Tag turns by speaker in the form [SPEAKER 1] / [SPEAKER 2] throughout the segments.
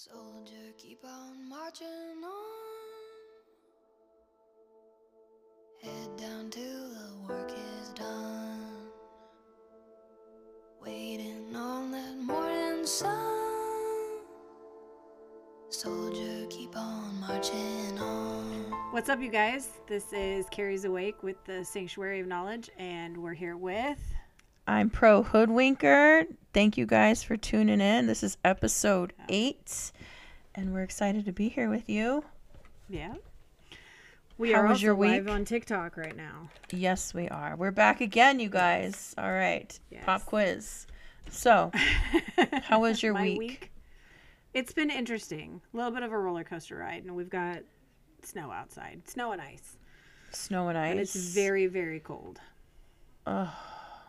[SPEAKER 1] Soldier, keep on marching on. Head down till the work is done. Waiting on that morning sun. Soldier, keep on marching on.
[SPEAKER 2] What's up, you guys? This is Kari's Awake with the Sanctuary of Knowledge, and we're here with.
[SPEAKER 3] I'm Pro Hoodwinker. Thank you guys for tuning in. This is episode eight, and we're excited to be here with you.
[SPEAKER 2] Yeah. We
[SPEAKER 3] How
[SPEAKER 2] are
[SPEAKER 3] was
[SPEAKER 2] also
[SPEAKER 3] your
[SPEAKER 2] live on TikTok right now.
[SPEAKER 3] Yes, we are. We're back again, you guys. All right.
[SPEAKER 2] Yes.
[SPEAKER 3] Pop quiz. So, How was your
[SPEAKER 2] My
[SPEAKER 3] week?
[SPEAKER 2] It's been interesting. A little bit of a roller coaster ride, and we've got snow outside, snow and ice,
[SPEAKER 3] snow and ice.
[SPEAKER 2] and it's very, very cold.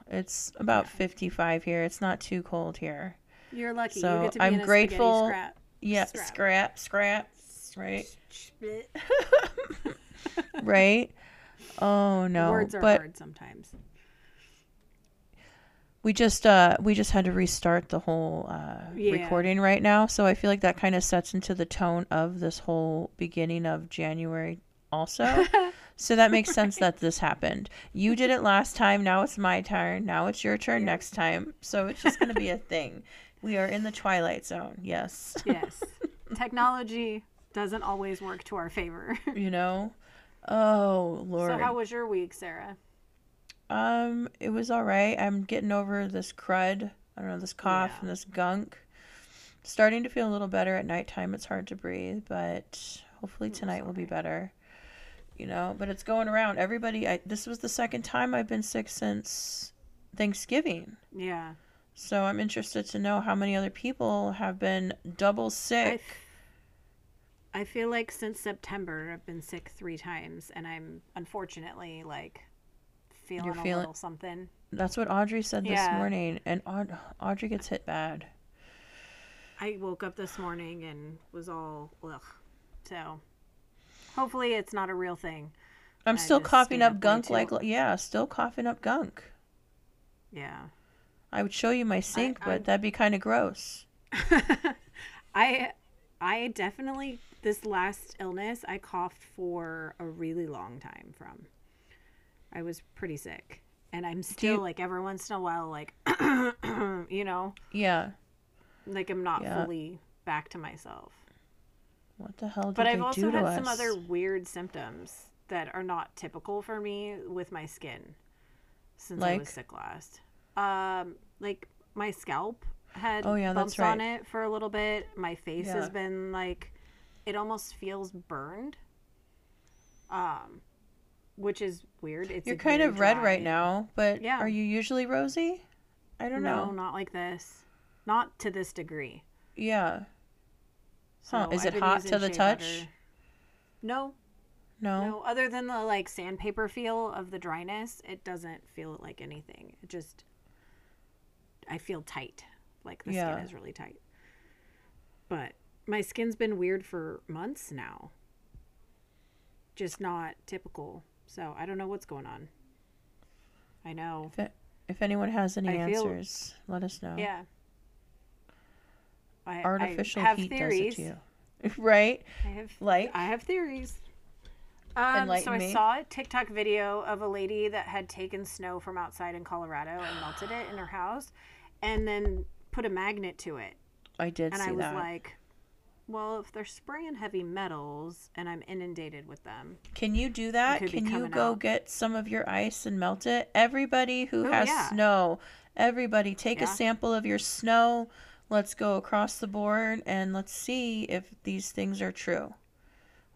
[SPEAKER 3] It's about 55 here. It's not too cold here.
[SPEAKER 2] You're lucky.
[SPEAKER 3] So,
[SPEAKER 2] you get to be
[SPEAKER 3] I'm
[SPEAKER 2] in a
[SPEAKER 3] grateful-
[SPEAKER 2] scrap.
[SPEAKER 3] Yeah,
[SPEAKER 2] Scrap.
[SPEAKER 3] scrap, scrap, right? Right? Oh no.
[SPEAKER 2] Words are
[SPEAKER 3] but
[SPEAKER 2] hard sometimes.
[SPEAKER 3] we just uh we just had to restart the whole uh
[SPEAKER 2] Yeah.
[SPEAKER 3] recording right now so i feel like that kind of sets into the tone of this whole beginning of january also so that makes sense that this happened you did it last time now it's my turn now it's your turn
[SPEAKER 2] Yeah.
[SPEAKER 3] next time so it's just going to be a thing we are in the twilight zone yes
[SPEAKER 2] Yes. Technology doesn't always work to our favor.
[SPEAKER 3] you know oh lord
[SPEAKER 2] So, how was your week, Sara?
[SPEAKER 3] Um, it was all right. I'm getting over this crud. I don't know, this cough
[SPEAKER 2] Yeah.
[SPEAKER 3] and this gunk. Starting to feel a little better at nighttime. It's hard to breathe, but hopefully tonight will be better. You know, but it's going around. Everybody, I this was the second time I've been sick since Thanksgiving.
[SPEAKER 2] Yeah.
[SPEAKER 3] So I'm interested to know how many other people have been double sick.
[SPEAKER 2] f- I feel like since September, I've been sick three times, and I'm unfortunately like feeling a
[SPEAKER 3] feeling-
[SPEAKER 2] little something.
[SPEAKER 3] That's what Audrey said this
[SPEAKER 2] Yeah.
[SPEAKER 3] morning, and Aud- Audrey gets hit bad.
[SPEAKER 2] I woke up this morning and was all ugh. So, hopefully, it's not a real thing.
[SPEAKER 3] I'm still coughing up gunk like yeah, still coughing up gunk.
[SPEAKER 2] Yeah.
[SPEAKER 3] I would show you my sink,
[SPEAKER 2] I-
[SPEAKER 3] but that'd be kind of gross.
[SPEAKER 2] I I definitely this last illness I coughed for a really long time from. I was pretty sick. And I'm still
[SPEAKER 3] you-
[SPEAKER 2] like every once in a while like you know,
[SPEAKER 3] Yeah.
[SPEAKER 2] like I'm not
[SPEAKER 3] Yeah.
[SPEAKER 2] fully back to myself.
[SPEAKER 3] What the hell did
[SPEAKER 2] But I've also had some other weird symptoms that are not typical for me with my skin since I was sick last. Um like my scalp had
[SPEAKER 3] Oh, yeah,
[SPEAKER 2] bumps
[SPEAKER 3] that's
[SPEAKER 2] on it for a little bit. My face has been like it almost feels burned. Um which is weird. It's
[SPEAKER 3] You're kind of red
[SPEAKER 2] dry.
[SPEAKER 3] right now, but
[SPEAKER 2] Yeah.
[SPEAKER 3] are you usually rosy? I don't
[SPEAKER 2] No,
[SPEAKER 3] know.
[SPEAKER 2] not like this. Not to this degree.
[SPEAKER 3] Yeah. Huh, is
[SPEAKER 2] I've
[SPEAKER 3] it hot to the touch?
[SPEAKER 2] butter. No,
[SPEAKER 3] No.
[SPEAKER 2] No, other than the like sandpaper feel of the dryness, it doesn't feel like anything. It just I feel tight. Like the
[SPEAKER 3] Yeah.
[SPEAKER 2] skin is really tight. But my skin's been weird for months now. Just not typical. So I don't know what's going on. I know.
[SPEAKER 3] If, it, if anyone has any
[SPEAKER 2] I feel-
[SPEAKER 3] answers, let us know.
[SPEAKER 2] Yeah. I,
[SPEAKER 3] Artificial
[SPEAKER 2] I have
[SPEAKER 3] heat
[SPEAKER 2] theories.
[SPEAKER 3] does it to you. right?
[SPEAKER 2] I have
[SPEAKER 3] Like?
[SPEAKER 2] I have theories. Um, so I
[SPEAKER 3] me.
[SPEAKER 2] saw a TikTok video of a lady that had taken snow from outside in Colorado and melted it in her house, and then put a magnet to it.
[SPEAKER 3] I did
[SPEAKER 2] And I was
[SPEAKER 3] that.
[SPEAKER 2] like, "Well, if they're spraying heavy metals and I'm inundated with them,
[SPEAKER 3] Can you do that? Can you go
[SPEAKER 2] out.
[SPEAKER 3] get some of your ice and melt it? Everybody who
[SPEAKER 2] Oh,
[SPEAKER 3] has
[SPEAKER 2] yeah.
[SPEAKER 3] snow, everybody take
[SPEAKER 2] Yeah.
[SPEAKER 3] a sample of your snow. Let's go across the board and let's see if these things are true.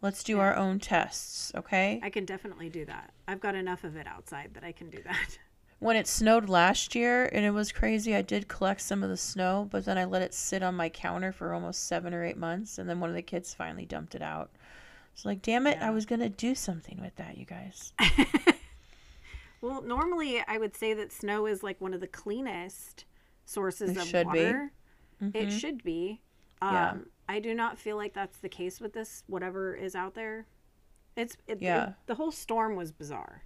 [SPEAKER 3] Let's do our own tests, okay?
[SPEAKER 2] I can definitely do that. I've got enough of it outside that I can do that."
[SPEAKER 3] When it snowed last year and it was crazy, I did collect some of the snow, but then I let it sit on my counter for almost seven or eight months, and then one of the kids finally dumped it out. It's like, damn it,
[SPEAKER 2] Yeah.
[SPEAKER 3] I was gonna do something with that, you guys.
[SPEAKER 2] Well, normally I would say that snow is like one of the cleanest sources
[SPEAKER 3] It
[SPEAKER 2] of
[SPEAKER 3] should be.
[SPEAKER 2] Water. It should be. Um,
[SPEAKER 3] Yeah.
[SPEAKER 2] I do not feel like that's the case with this. Whatever is out there, it's it,
[SPEAKER 3] Yeah.
[SPEAKER 2] it- the whole storm was bizarre.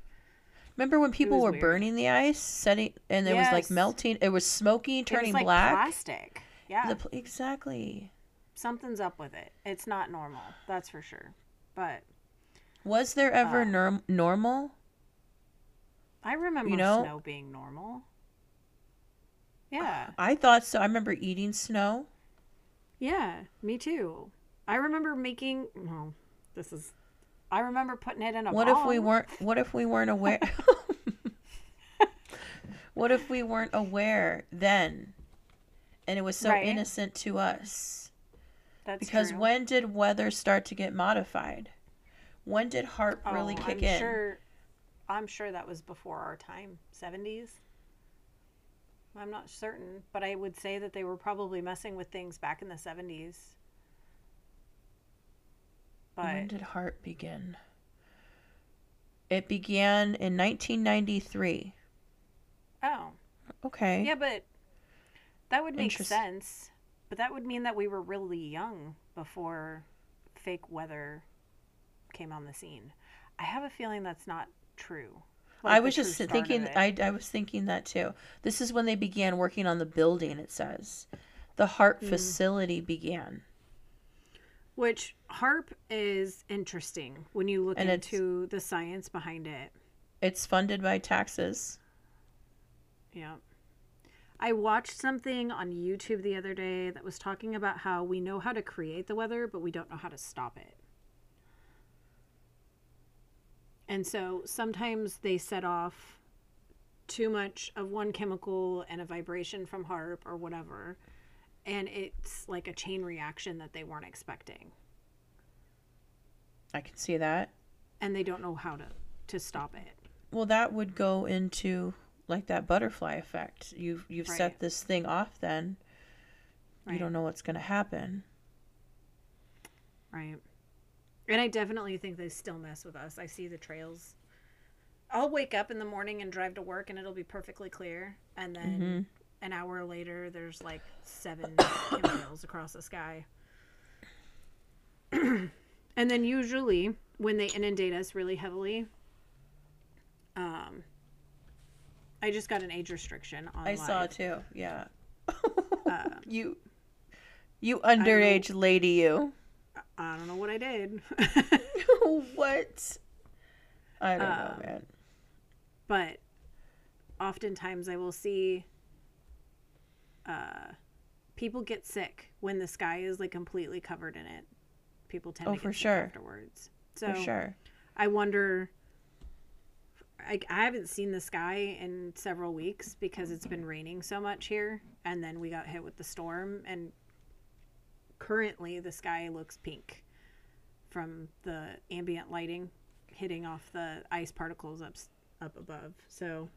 [SPEAKER 3] Remember when people were
[SPEAKER 2] weird.
[SPEAKER 3] burning the ice, setting, and it was like melting? It was smoky,
[SPEAKER 2] It
[SPEAKER 3] turning
[SPEAKER 2] was like
[SPEAKER 3] black.
[SPEAKER 2] plastic. Yeah.
[SPEAKER 3] Pl- exactly.
[SPEAKER 2] something's up with it. It's not normal. That's for sure. But
[SPEAKER 3] Was there ever
[SPEAKER 2] Uh,
[SPEAKER 3] norm- normal?
[SPEAKER 2] I remember
[SPEAKER 3] know-
[SPEAKER 2] snow being normal. Yeah.
[SPEAKER 3] I thought so. I remember eating snow.
[SPEAKER 2] Yeah, me too. I remember making well, this is I remember putting it in a
[SPEAKER 3] What if we weren't what if we weren't aware What if we weren't aware then? And it was so
[SPEAKER 2] Right.
[SPEAKER 3] innocent to us.
[SPEAKER 2] That's
[SPEAKER 3] Because
[SPEAKER 2] true.
[SPEAKER 3] when did weather start to get modified? When did HARP really
[SPEAKER 2] Oh,
[SPEAKER 3] kick
[SPEAKER 2] I'm
[SPEAKER 3] in?
[SPEAKER 2] Sure, I'm sure that was before our time, 70s. I'm not certain, but I would say that they were probably messing with things back in the 70s. But
[SPEAKER 3] When did HARP begin? It began in 1993.
[SPEAKER 2] oh,
[SPEAKER 3] Okay.
[SPEAKER 2] yeah, but that would make sense. But that would mean that we were really young before fake weather came on the scene. I have a feeling that's not true.
[SPEAKER 3] I
[SPEAKER 2] Like, the
[SPEAKER 3] was just thinking. I, I was thinking that too. This is when they began working on the building, it says. The HARP
[SPEAKER 2] Hmm.
[SPEAKER 3] facility began.
[SPEAKER 2] Which HARP is interesting when you look
[SPEAKER 3] And
[SPEAKER 2] into the science behind it.
[SPEAKER 3] It's funded by taxes.
[SPEAKER 2] Yeah. I watched something on YouTube the other day that was talking about how we know how to create the weather, but we don't know how to stop it. And so sometimes they set off too much of one chemical and a vibration from HARP or whatever, and it's like a chain reaction that they weren't expecting.
[SPEAKER 3] I can see that.
[SPEAKER 2] And they don't know how to, to stop it.
[SPEAKER 3] Well, that would go into like that butterfly effect. You've you've set this thing off then. You don't know what's going to happen.
[SPEAKER 2] Right. And I definitely think they still mess with us. I see the trails. I'll wake up in the morning and drive to work and it'll be perfectly clear. And then
[SPEAKER 3] Mm-hmm.
[SPEAKER 2] an hour later, there's like seven chemtrails across the sky. and then usually when they inundate us really heavily, um, I just got an age restriction on
[SPEAKER 3] I saw
[SPEAKER 2] live.
[SPEAKER 3] too. Yeah.
[SPEAKER 2] Uh,
[SPEAKER 3] you you underage lady you.
[SPEAKER 2] I don't know what I did.
[SPEAKER 3] what? I don't
[SPEAKER 2] Uh,
[SPEAKER 3] know, man.
[SPEAKER 2] but oftentimes I will see uh, people get sick when the sky is like completely covered in it. People tend
[SPEAKER 3] Oh,
[SPEAKER 2] to get
[SPEAKER 3] for
[SPEAKER 2] sick
[SPEAKER 3] sure.
[SPEAKER 2] afterwards. So
[SPEAKER 3] For sure.
[SPEAKER 2] I wonder. I, I haven't seen the sky in several weeks because it's been raining so much here, and then we got hit with the storm, and currently the sky looks pink from the ambient lighting hitting off the ice particles up up above. So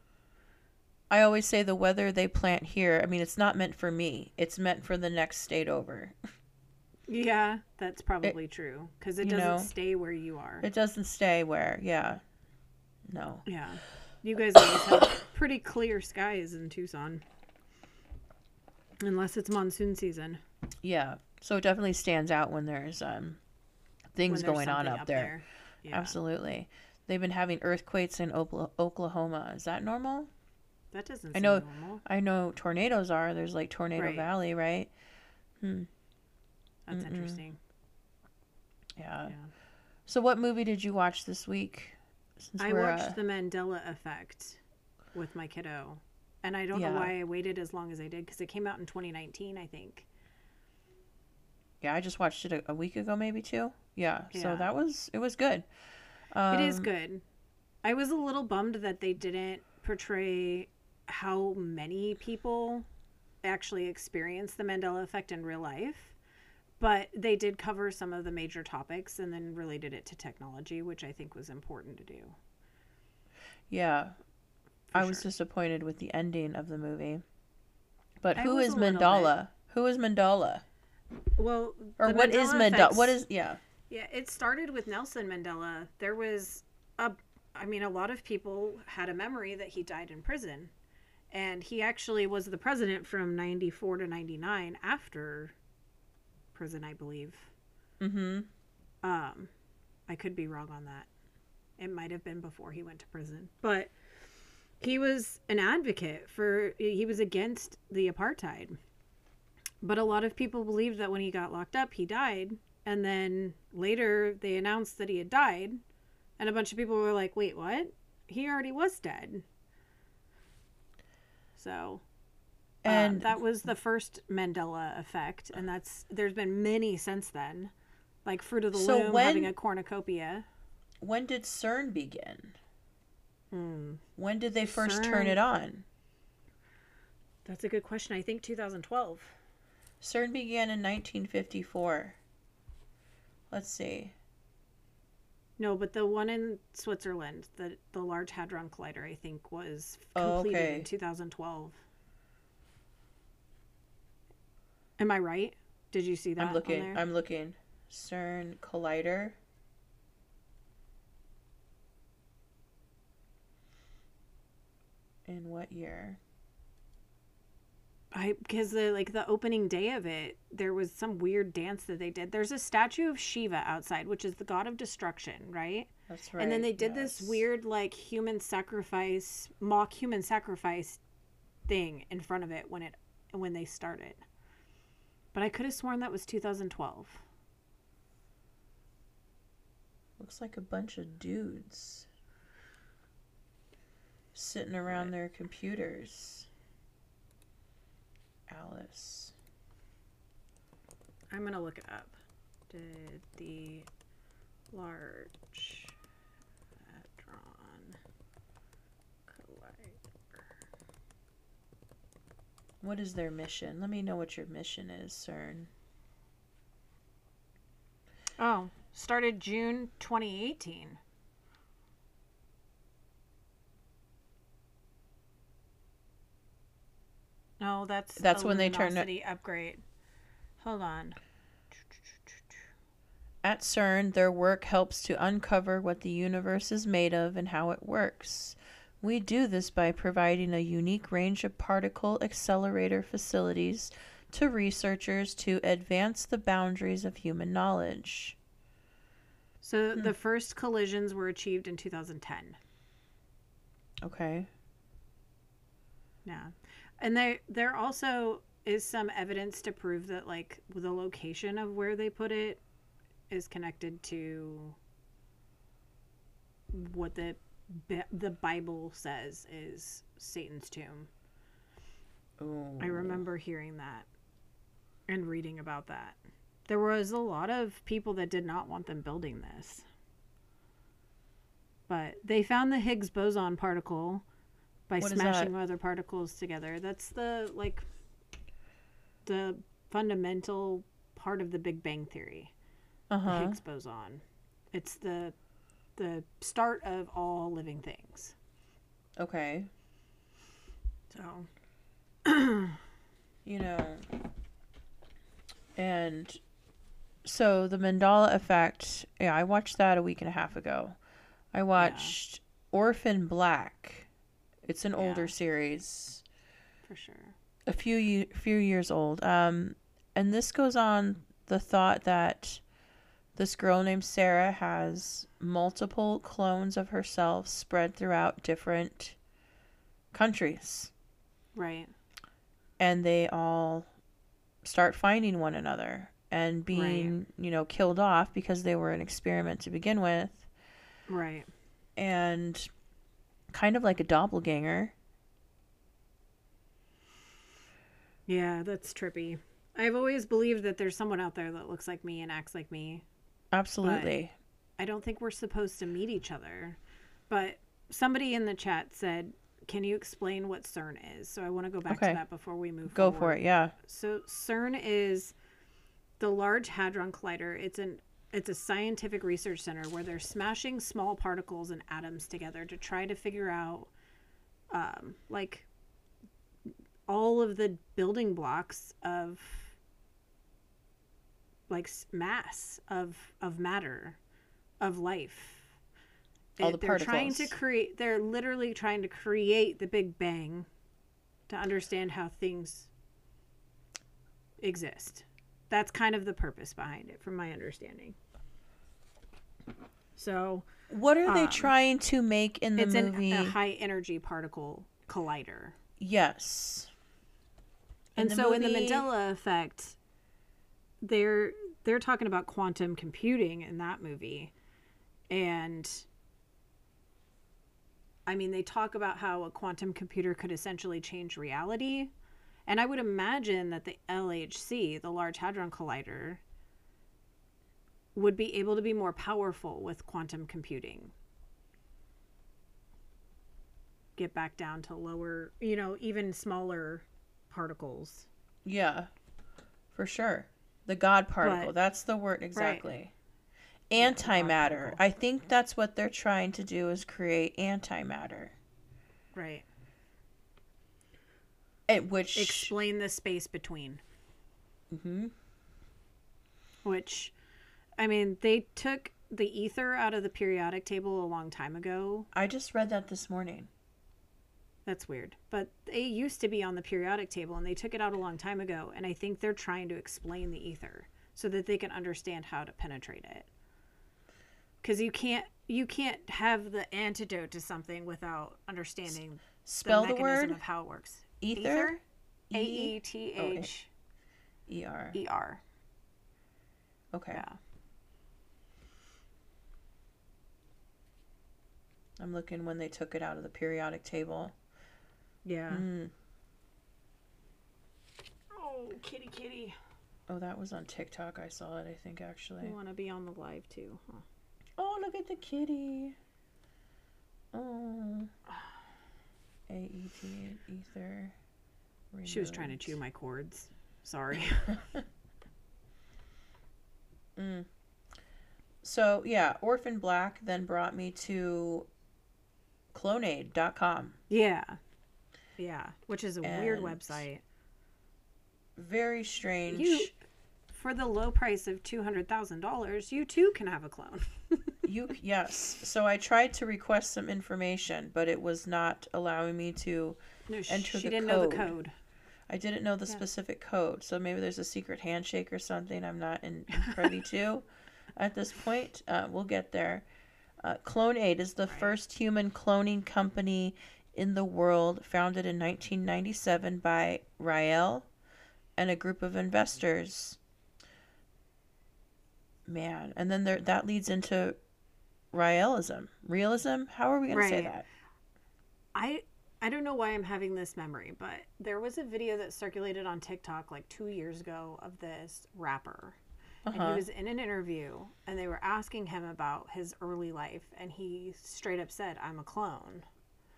[SPEAKER 3] I always say the weather they plant here, I mean, it's not meant for me. It's meant for the next state over.
[SPEAKER 2] yeah, that's probably true because it doesn't
[SPEAKER 3] know,
[SPEAKER 2] stay where you are.
[SPEAKER 3] It doesn't stay where, yeah. No.
[SPEAKER 2] yeah, you guys always have pretty clear skies in Tucson, unless it's monsoon season.
[SPEAKER 3] Yeah. So it definitely stands out when there's um things
[SPEAKER 2] there's
[SPEAKER 3] going on
[SPEAKER 2] something
[SPEAKER 3] up, there.
[SPEAKER 2] Yeah.
[SPEAKER 3] Absolutely. They've been having earthquakes in Oklahoma. Is that normal?
[SPEAKER 2] That doesn't
[SPEAKER 3] I know-
[SPEAKER 2] normal.
[SPEAKER 3] I know tornadoes are. There's like Tornado
[SPEAKER 2] Right.
[SPEAKER 3] Valley, right? Hmm.
[SPEAKER 2] That's
[SPEAKER 3] Mm-mm.
[SPEAKER 2] interesting.
[SPEAKER 3] Yeah.
[SPEAKER 2] Yeah.
[SPEAKER 3] So what movie did you watch this week? Since
[SPEAKER 2] I watched
[SPEAKER 3] uh,
[SPEAKER 2] The Mandela Effect with my kiddo. And I don't know why I waited as long as I did because it came out in 2019, I think.
[SPEAKER 3] Yeah, I just watched it a, a week ago, maybe two. Yeah. So that was it was good. Um,
[SPEAKER 2] it is good. I was a little bummed that they didn't portray how many people actually experience the Mandela Effect in real life. But they did cover some of the major topics and then related it to technology, which I think was important to do.
[SPEAKER 3] Yeah.
[SPEAKER 2] For
[SPEAKER 3] I was disappointed with the ending of the movie. But
[SPEAKER 2] I
[SPEAKER 3] who is
[SPEAKER 2] a little bit.
[SPEAKER 3] Mandala? Who is Mandela?
[SPEAKER 2] Well,
[SPEAKER 3] Or what is
[SPEAKER 2] Mandela
[SPEAKER 3] Mandela?
[SPEAKER 2] Effect's-
[SPEAKER 3] What is yeah.
[SPEAKER 2] Yeah, it started with Nelson Mandela. There was a, I mean, a lot of people had a memory that he died in prison. And he actually was the president from 94 to 99 after prison, I believe.
[SPEAKER 3] Mhm.
[SPEAKER 2] Um, I could be wrong on that. It might have been before he went to prison. But he was an advocate for, he was against the apartheid. But a lot of people believed that when he got locked up, he died. And then later they announced that he had died. And a bunch of people were like, wait, what? He already was dead. So and
[SPEAKER 3] And
[SPEAKER 2] that was the first Mandela effect, and that's there's been many since then, like Fruit of the
[SPEAKER 3] So
[SPEAKER 2] Loom
[SPEAKER 3] when-
[SPEAKER 2] having a cornucopia.
[SPEAKER 3] when did CERN begin?
[SPEAKER 2] Hmm.
[SPEAKER 3] When did they first turn it on?
[SPEAKER 2] That's a good question. I think 2012.
[SPEAKER 3] CERN began in 1954. Let's see.
[SPEAKER 2] No, but the one in Switzerland, the the Large Hadron Collider, I think was
[SPEAKER 3] Oh,
[SPEAKER 2] completed
[SPEAKER 3] okay.
[SPEAKER 2] in 2012. Am I right? Did you see that?
[SPEAKER 3] I'm
[SPEAKER 2] on
[SPEAKER 3] looking.
[SPEAKER 2] there?
[SPEAKER 3] I'm looking. CERN Collider. In what year?
[SPEAKER 2] I because the like the opening day of it, there was some weird dance that they did. There's a statue of Shiva outside, which is the god of destruction, right?
[SPEAKER 3] That's right.
[SPEAKER 2] and then they did this weird like human sacrifice, mock human sacrifice thing in front of it when it when they started. But I could have sworn that was 2012.
[SPEAKER 3] Looks like a bunch of dudes sitting around their computers. Alice.
[SPEAKER 2] I'm gonna look it up. Did the large hadron collider?
[SPEAKER 3] What is their mission? Let me know what your mission is, CERN.
[SPEAKER 2] Oh, started June 2018. No, that's
[SPEAKER 3] That's when they turned it-
[SPEAKER 2] upgrade. Hold on.
[SPEAKER 3] At CERN, their work helps to uncover what the universe is made of and how it works. We do this by providing a unique range of particle accelerator facilities to researchers to advance the boundaries of human knowledge.
[SPEAKER 2] So hmm. the first collisions were achieved in 2010.
[SPEAKER 3] Okay.
[SPEAKER 2] Yeah. And there there also is some evidence to prove that like the location of where they put it is connected to what the the Bible says is Satan's tomb.
[SPEAKER 3] Ooh.
[SPEAKER 2] I oh. remember hearing that and reading about that. There was a lot of people that did not want them building this. But they found the Higgs boson particle by
[SPEAKER 3] What
[SPEAKER 2] smashing other particles together. That's the like the fundamental part of the Big Bang theory.
[SPEAKER 3] Uh
[SPEAKER 2] The. Higgs boson. It's the the start of all living things.
[SPEAKER 3] Okay.
[SPEAKER 2] So
[SPEAKER 3] You know. And so the Mandela effect, yeah, I watched that a week and a half ago. I watched Orphan Black. It's an older series,
[SPEAKER 2] for sure.
[SPEAKER 3] a few few years old. Um and this goes on the thought that this girl named Sarah has multiple clones of herself spread throughout different countries.
[SPEAKER 2] Right.
[SPEAKER 3] and they all start finding one another and being, you know, killed off because they were an experiment to begin with
[SPEAKER 2] Right.
[SPEAKER 3] and kind of like a doppelganger.
[SPEAKER 2] Yeah, that's trippy. I've always believed that there's someone out there that looks like me and acts like me.
[SPEAKER 3] Absolutely.
[SPEAKER 2] I don't think we're supposed to meet each other. But somebody in the chat said, "Can you explain what CERN is?" So I want to go back
[SPEAKER 3] Okay.
[SPEAKER 2] to that before we move on.
[SPEAKER 3] Go
[SPEAKER 2] forward.
[SPEAKER 3] for it. Yeah.
[SPEAKER 2] So CERN is the Large Hadron Collider. It's an it's a scientific research center where they're smashing small particles and atoms together to try to figure out um, like all of the building blocks of like mass of of matter of life.
[SPEAKER 3] All the
[SPEAKER 2] they're trying to create they're literally trying to create the big bang to understand how things exist that's kind of the purpose behind it from my understanding so
[SPEAKER 3] What are they
[SPEAKER 2] Um,
[SPEAKER 3] trying to make in the
[SPEAKER 2] it's an,
[SPEAKER 3] movie?
[SPEAKER 2] a high energy particle collider
[SPEAKER 3] yes.
[SPEAKER 2] And
[SPEAKER 3] the
[SPEAKER 2] so in the
[SPEAKER 3] movie-
[SPEAKER 2] Mandela effect, they're they're talking about quantum computing in that movie. And I mean, they talk about how a quantum computer could essentially change reality. And I would imagine that the LHC, the Large Hadron Collider, would be able to be more powerful with quantum computing. Get back down to lower, you know, even smaller particles.
[SPEAKER 3] Yeah, for sure. The God particle.
[SPEAKER 2] But-
[SPEAKER 3] that's the word exactly. Right.
[SPEAKER 2] Antimatter.
[SPEAKER 3] I think that's what they're trying to do is create antimatter.
[SPEAKER 2] Right.
[SPEAKER 3] It, which
[SPEAKER 2] Explain the space between.
[SPEAKER 3] Mhm.
[SPEAKER 2] Which, I mean, they took the ether out of the periodic table a long time ago.
[SPEAKER 3] I just read that this morning.
[SPEAKER 2] That's weird. But they used to be on the periodic table and they took it out a long time ago. And I think they're trying to explain the ether so that they can understand how to penetrate it. Because you can't you can't have the antidote to something without understanding
[SPEAKER 3] Spell
[SPEAKER 2] the
[SPEAKER 3] the, word
[SPEAKER 2] of how it works.
[SPEAKER 3] Ether.
[SPEAKER 2] A E T H
[SPEAKER 3] E R.
[SPEAKER 2] E R.
[SPEAKER 3] Okay.
[SPEAKER 2] Yeah.
[SPEAKER 3] I'm looking when they took it out of the periodic table.
[SPEAKER 2] Yeah.
[SPEAKER 3] Mm.
[SPEAKER 2] Oh, kitty, kitty.
[SPEAKER 3] Oh, that was on TikTok. I saw it. I think actually.
[SPEAKER 2] I want to be on the live too. Huh.
[SPEAKER 3] Oh, look at the kitty. Oh. A E T ether.
[SPEAKER 2] She was trying to chew my cords. Sorry.
[SPEAKER 3] Mm. So yeah, Orphan Black then brought me to clonaid.com.
[SPEAKER 2] yeah. Yeah. Which is a weird website.
[SPEAKER 3] Very strange.
[SPEAKER 2] You, for the low price of $200,000, you too can have a clone.
[SPEAKER 3] You yes. So I tried to request some information, but it was not allowing me to.
[SPEAKER 2] No,
[SPEAKER 3] Enter
[SPEAKER 2] she
[SPEAKER 3] the
[SPEAKER 2] didn't know the
[SPEAKER 3] code.
[SPEAKER 2] code.
[SPEAKER 3] I didn't know the
[SPEAKER 2] Yeah.
[SPEAKER 3] specific code, so maybe there's a secret handshake or something I'm not in privy to at this point. Uh, we'll get there. Uh, CloneAid is the first human cloning company in the world, founded in 1997 by Rael and a group of investors. Man, and then there that leads into Raelism. Realism? How are we going to say
[SPEAKER 2] Right.
[SPEAKER 3] that?
[SPEAKER 2] I I don't know why I'm having this memory, but there was a video that circulated on TikTok like two years ago of this rapper. And
[SPEAKER 3] Uh-huh.
[SPEAKER 2] he was in an interview and they were asking him about his early life and he straight up said, I'm a clone.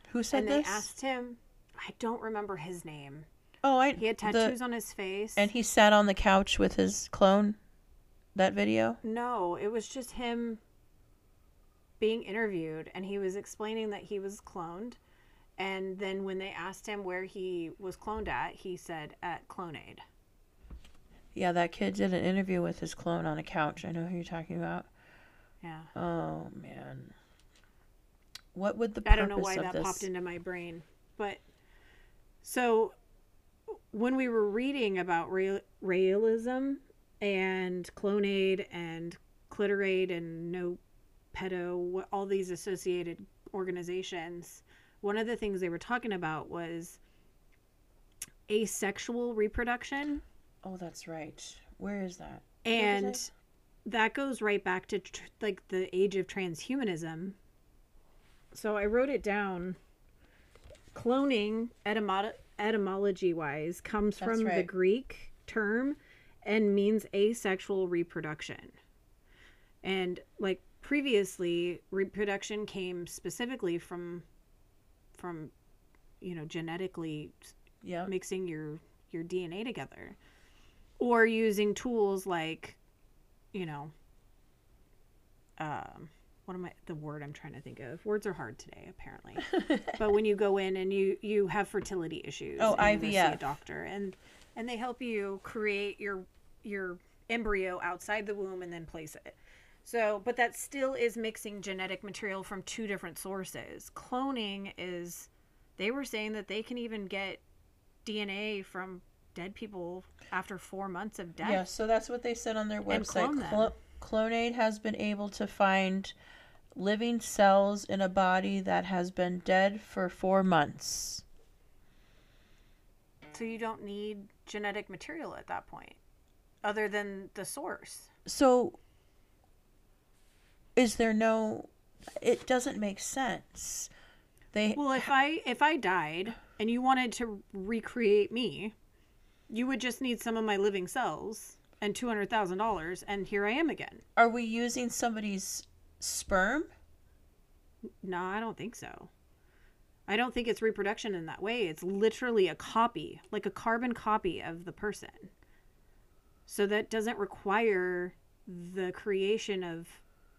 [SPEAKER 3] Who said
[SPEAKER 2] and they
[SPEAKER 3] this?
[SPEAKER 2] asked him I don't remember his name.
[SPEAKER 3] oh, I
[SPEAKER 2] He had
[SPEAKER 3] the-
[SPEAKER 2] tattoos on his face.
[SPEAKER 3] And he sat on the couch with his clone. That video.
[SPEAKER 2] No, it was just him being interviewed and he was explaining that he was cloned. And then when they asked him where he was cloned at, he said at Clonaid.
[SPEAKER 3] Yeah, that kid did an interview with his clone on a couch. I know who you're talking about.
[SPEAKER 2] Yeah.
[SPEAKER 3] Oh man. What would the
[SPEAKER 2] I don't know why that
[SPEAKER 3] this?
[SPEAKER 2] popped into my brain. But so when we were reading about real, realism and clonaid and clitoraid and no pedo, all these associated organizations, one of the things they were talking about was asexual reproduction.
[SPEAKER 3] Oh, that's right. Where is that? Where is
[SPEAKER 2] And
[SPEAKER 3] it?
[SPEAKER 2] that goes right back to tr- like the age of transhumanism. So I wrote it down. Cloning, etymo- etymology wise, comes
[SPEAKER 3] That's
[SPEAKER 2] from the. Greek term and means asexual reproduction. And like previously, reproduction came specifically from from you know genetically
[SPEAKER 3] Yeah.
[SPEAKER 2] mixing your your DNA together or using tools like you know um what am I the word I'm trying to think of words are hard today apparently but when you go in and you you have fertility issues
[SPEAKER 3] Oh,
[SPEAKER 2] go see a
[SPEAKER 3] IVF.
[SPEAKER 2] doctor and and they help you create your your embryo outside the womb and then place it so but that still is mixing genetic material from two different sources cloning is they were saying that they can even get DNA from dead people after four months of death.
[SPEAKER 3] Yeah, so that's what they said on their
[SPEAKER 2] And
[SPEAKER 3] website.
[SPEAKER 2] clone them.
[SPEAKER 3] Clo- Clonaid has been able to find living cells in a body that has been dead for four months.
[SPEAKER 2] So you don't need genetic material at that point, other than the source.
[SPEAKER 3] So is there no it doesn't make sense. They
[SPEAKER 2] Well, if I if I died and you wanted to recreate me, you would just need some of my living cells and two hundred thousand dollars, and here I am again.
[SPEAKER 3] are we using somebody's sperm?
[SPEAKER 2] No, I don't think so. I don't think it's reproduction in that way. It's literally a copy, like a carbon copy of the person. So that doesn't require the creation of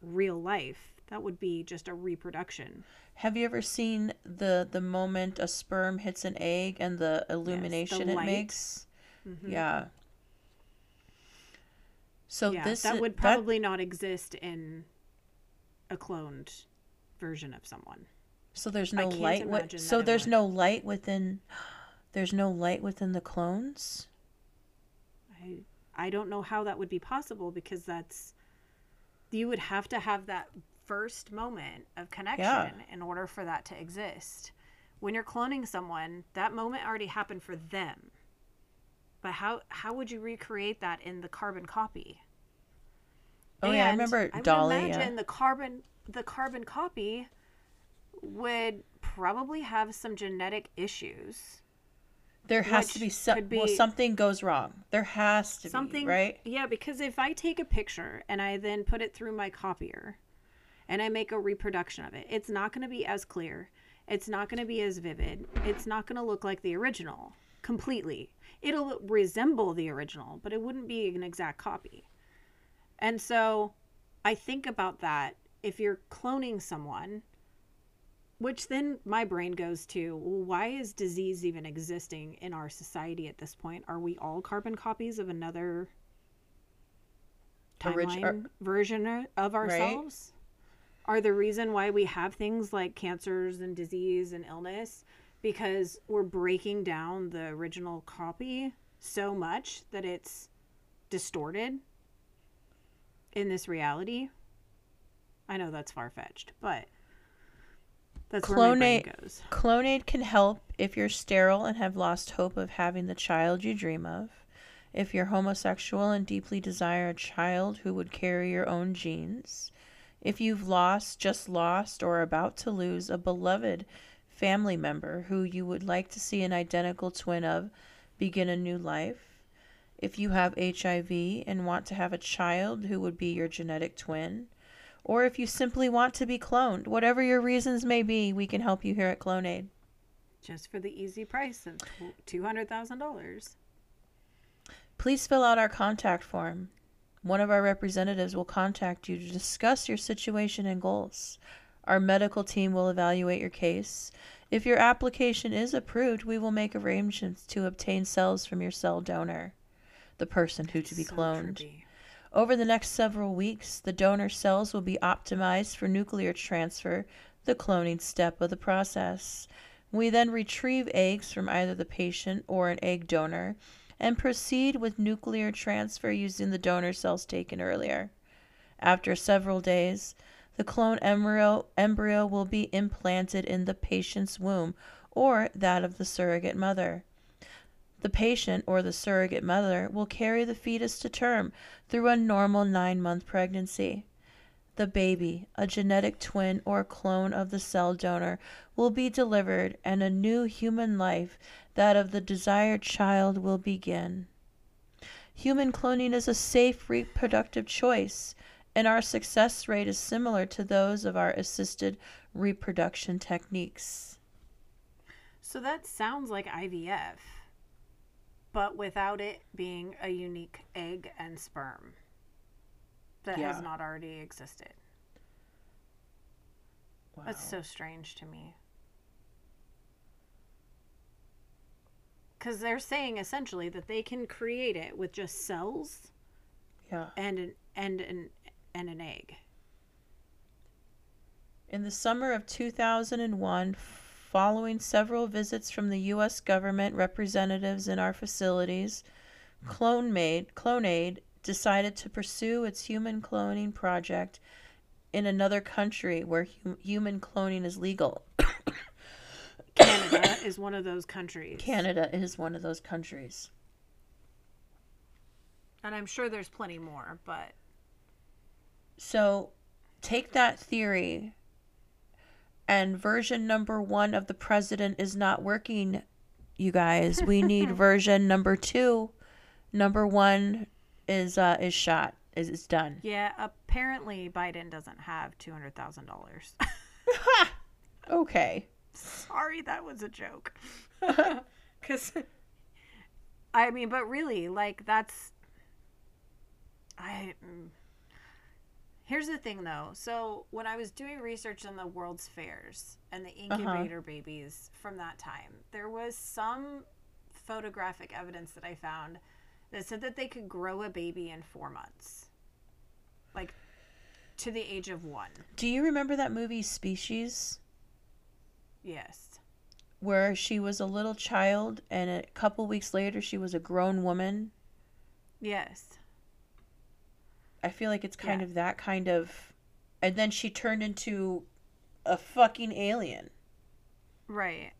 [SPEAKER 2] real life. That would be just a reproduction.
[SPEAKER 3] Have you ever seen the the moment a sperm hits an egg and the illumination it
[SPEAKER 2] light.
[SPEAKER 3] makes?
[SPEAKER 2] Mhm.
[SPEAKER 3] Yeah. So
[SPEAKER 2] yeah,
[SPEAKER 3] this
[SPEAKER 2] that would probably not exist in a cloned version of someone.
[SPEAKER 3] so there's no light.
[SPEAKER 2] Imagine
[SPEAKER 3] so
[SPEAKER 2] that it
[SPEAKER 3] there's
[SPEAKER 2] would.
[SPEAKER 3] no light within. There's no light within the clones.
[SPEAKER 2] I I don't know how that would be possible because that's you would have to have that first moment of connection in order for that to exist. When you're cloning someone, that moment already happened for them. But how how would you recreate that in the carbon copy?
[SPEAKER 3] Oh yeah, I
[SPEAKER 2] And
[SPEAKER 3] remember
[SPEAKER 2] I would
[SPEAKER 3] Dolly. yeah.
[SPEAKER 2] imagine the carbon the carbon copy would probably have some genetic issues.
[SPEAKER 3] There has to be, some,
[SPEAKER 2] could
[SPEAKER 3] well something goes wrong. There has to
[SPEAKER 2] something
[SPEAKER 3] be, right?
[SPEAKER 2] Yeah, because if I take a picture and I then put it through my copier and I make a reproduction of it, it's not going to be as clear. It's not going to be as vivid. It's not going to look like the original completely. It'll resemble the original, but it wouldn't be an exact copy. And so I think about that if you're cloning someone, which then my brain goes to, well, why is disease even existing in our society at this point? Are we all carbon copies of another timeline
[SPEAKER 3] or-
[SPEAKER 2] version of ourselves? Are the reason why we have things like cancers and disease and illness because we're breaking down the original copy so much that it's distorted in this reality? I know that's far fetched, but that's where my brain
[SPEAKER 3] Clonate-
[SPEAKER 2] goes.
[SPEAKER 3] Clonaid can help if you're sterile and have lost hope of having the child you dream of. If you're homosexual and deeply desire a child who would carry your own genes. If you've lost, just lost, or are about to lose a beloved family member who you would like to see an identical twin of begin a new life. If you have HIV and want to have a child who would be your genetic twin or if you simply want to be cloned. Whatever your reasons may be, we can help you here at Clonaid.
[SPEAKER 2] Just for the easy price of two hundred thousand dollars.
[SPEAKER 3] Please fill out our contact form. One of our representatives will contact you to discuss your situation and goals. Our medical team will evaluate your case. If your application is approved, we will make arrangements to obtain cells from your cell donor, the person who to be cloned. Over the next several weeks, the donor cells will be optimized for nuclear transfer, the cloning step of the process. We then retrieve eggs from either the patient or an egg donor and proceed with nuclear transfer using the donor cells taken earlier. After several days, the clone embryo, embryo will be implanted in the patient's womb or that of the surrogate mother. The patient or the surrogate mother will carry the fetus to term through a normal nine month pregnancy. The baby, a genetic twin or clone of the cell donor, will be delivered and a new human life, that of the desired child, will begin. Human cloning is a safe reproductive choice, and our success rate is similar to those of our assisted reproduction techniques.
[SPEAKER 2] So that sounds like IVF, but without it being a unique egg and sperm that
[SPEAKER 3] Yeah.
[SPEAKER 2] has not already existed. That's so strange to me. Because they're saying essentially that they can create it with just cells
[SPEAKER 3] yeah.
[SPEAKER 2] and an and an and an egg.
[SPEAKER 3] In the summer of 2001, following several visits from the U.S. government representatives in our facilities, CloneMaid, CloneAid decided to pursue its human cloning project in another country where hum- human cloning is legal.
[SPEAKER 2] Canada is one of those countries.
[SPEAKER 3] Canada is one of those countries.
[SPEAKER 2] And I'm sure there's plenty more, but
[SPEAKER 3] So take that theory and version number one of the president is not working, you guys. We need version number two. Number one is uh is shot. Is is done.
[SPEAKER 2] yeah, apparently Biden doesn't have $200,000.
[SPEAKER 3] Okay.
[SPEAKER 2] Sorry, that was a joke. Cuz I mean, but really, like that's I mm. Here's the thing though. So, when I was doing research on the World's Fairs and the uh-huh. incubator babies from that time, there was some photographic evidence that I found that said that they could grow a baby in 4 months. Like to the age of 1.
[SPEAKER 3] Do you remember that movie Species?
[SPEAKER 2] Yes.
[SPEAKER 3] Where she was a little child and a couple weeks later she was a grown woman.
[SPEAKER 2] Yes.
[SPEAKER 3] I feel like it's kind
[SPEAKER 2] Yeah.
[SPEAKER 3] of that kind of and then she turned into a fucking alien.
[SPEAKER 2] Right.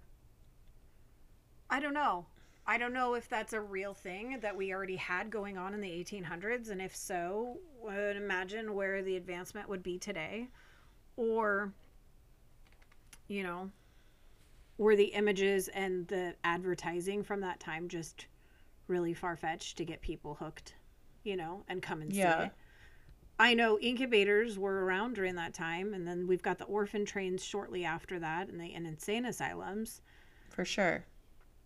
[SPEAKER 2] I don't know. I don't know if that's a real thing that we already had going on in the 1800s, and if so, would imagine where the advancement would be today. Or, you know, were the images and the advertising from that time just really far fetched to get people hooked, you know, and come and see it? I know incubators were around during that time, and then we've got the orphan trains shortly after that, and the and insane asylums.
[SPEAKER 3] For sure.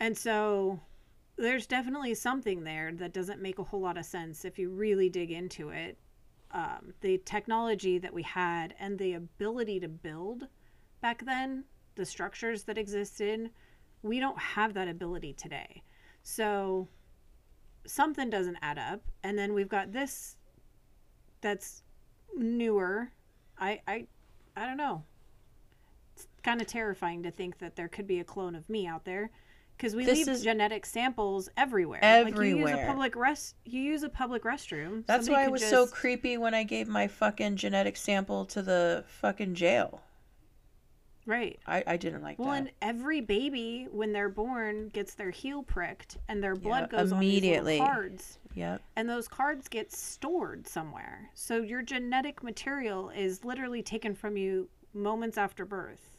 [SPEAKER 2] And so there's definitely something there that doesn't make a whole lot of sense if you really dig into it. Um, the technology that we had and the ability to build back then, the structures that existed, we don't have that ability today. So something doesn't add up. And then we've got this that's newer. I I I don't know. It's kind of terrifying to think that there could be a clone of me out there because we
[SPEAKER 3] This
[SPEAKER 2] leave genetic samples everywhere. Like you use a
[SPEAKER 3] Everywhere.
[SPEAKER 2] public rest you use a public restroom.
[SPEAKER 3] That's
[SPEAKER 2] somebody
[SPEAKER 3] why it was so creepy when I gave my fucking genetic sample to the fucking jail.
[SPEAKER 2] Right.
[SPEAKER 3] I, I didn't like
[SPEAKER 2] Well,
[SPEAKER 3] that.
[SPEAKER 2] and every baby when they're born gets their heel pricked and their blood
[SPEAKER 3] Yeah,
[SPEAKER 2] goes
[SPEAKER 3] immediately.
[SPEAKER 2] on these cards.
[SPEAKER 3] Yep.
[SPEAKER 2] and those cards get stored somewhere. So your genetic material is literally taken from you moments after birth,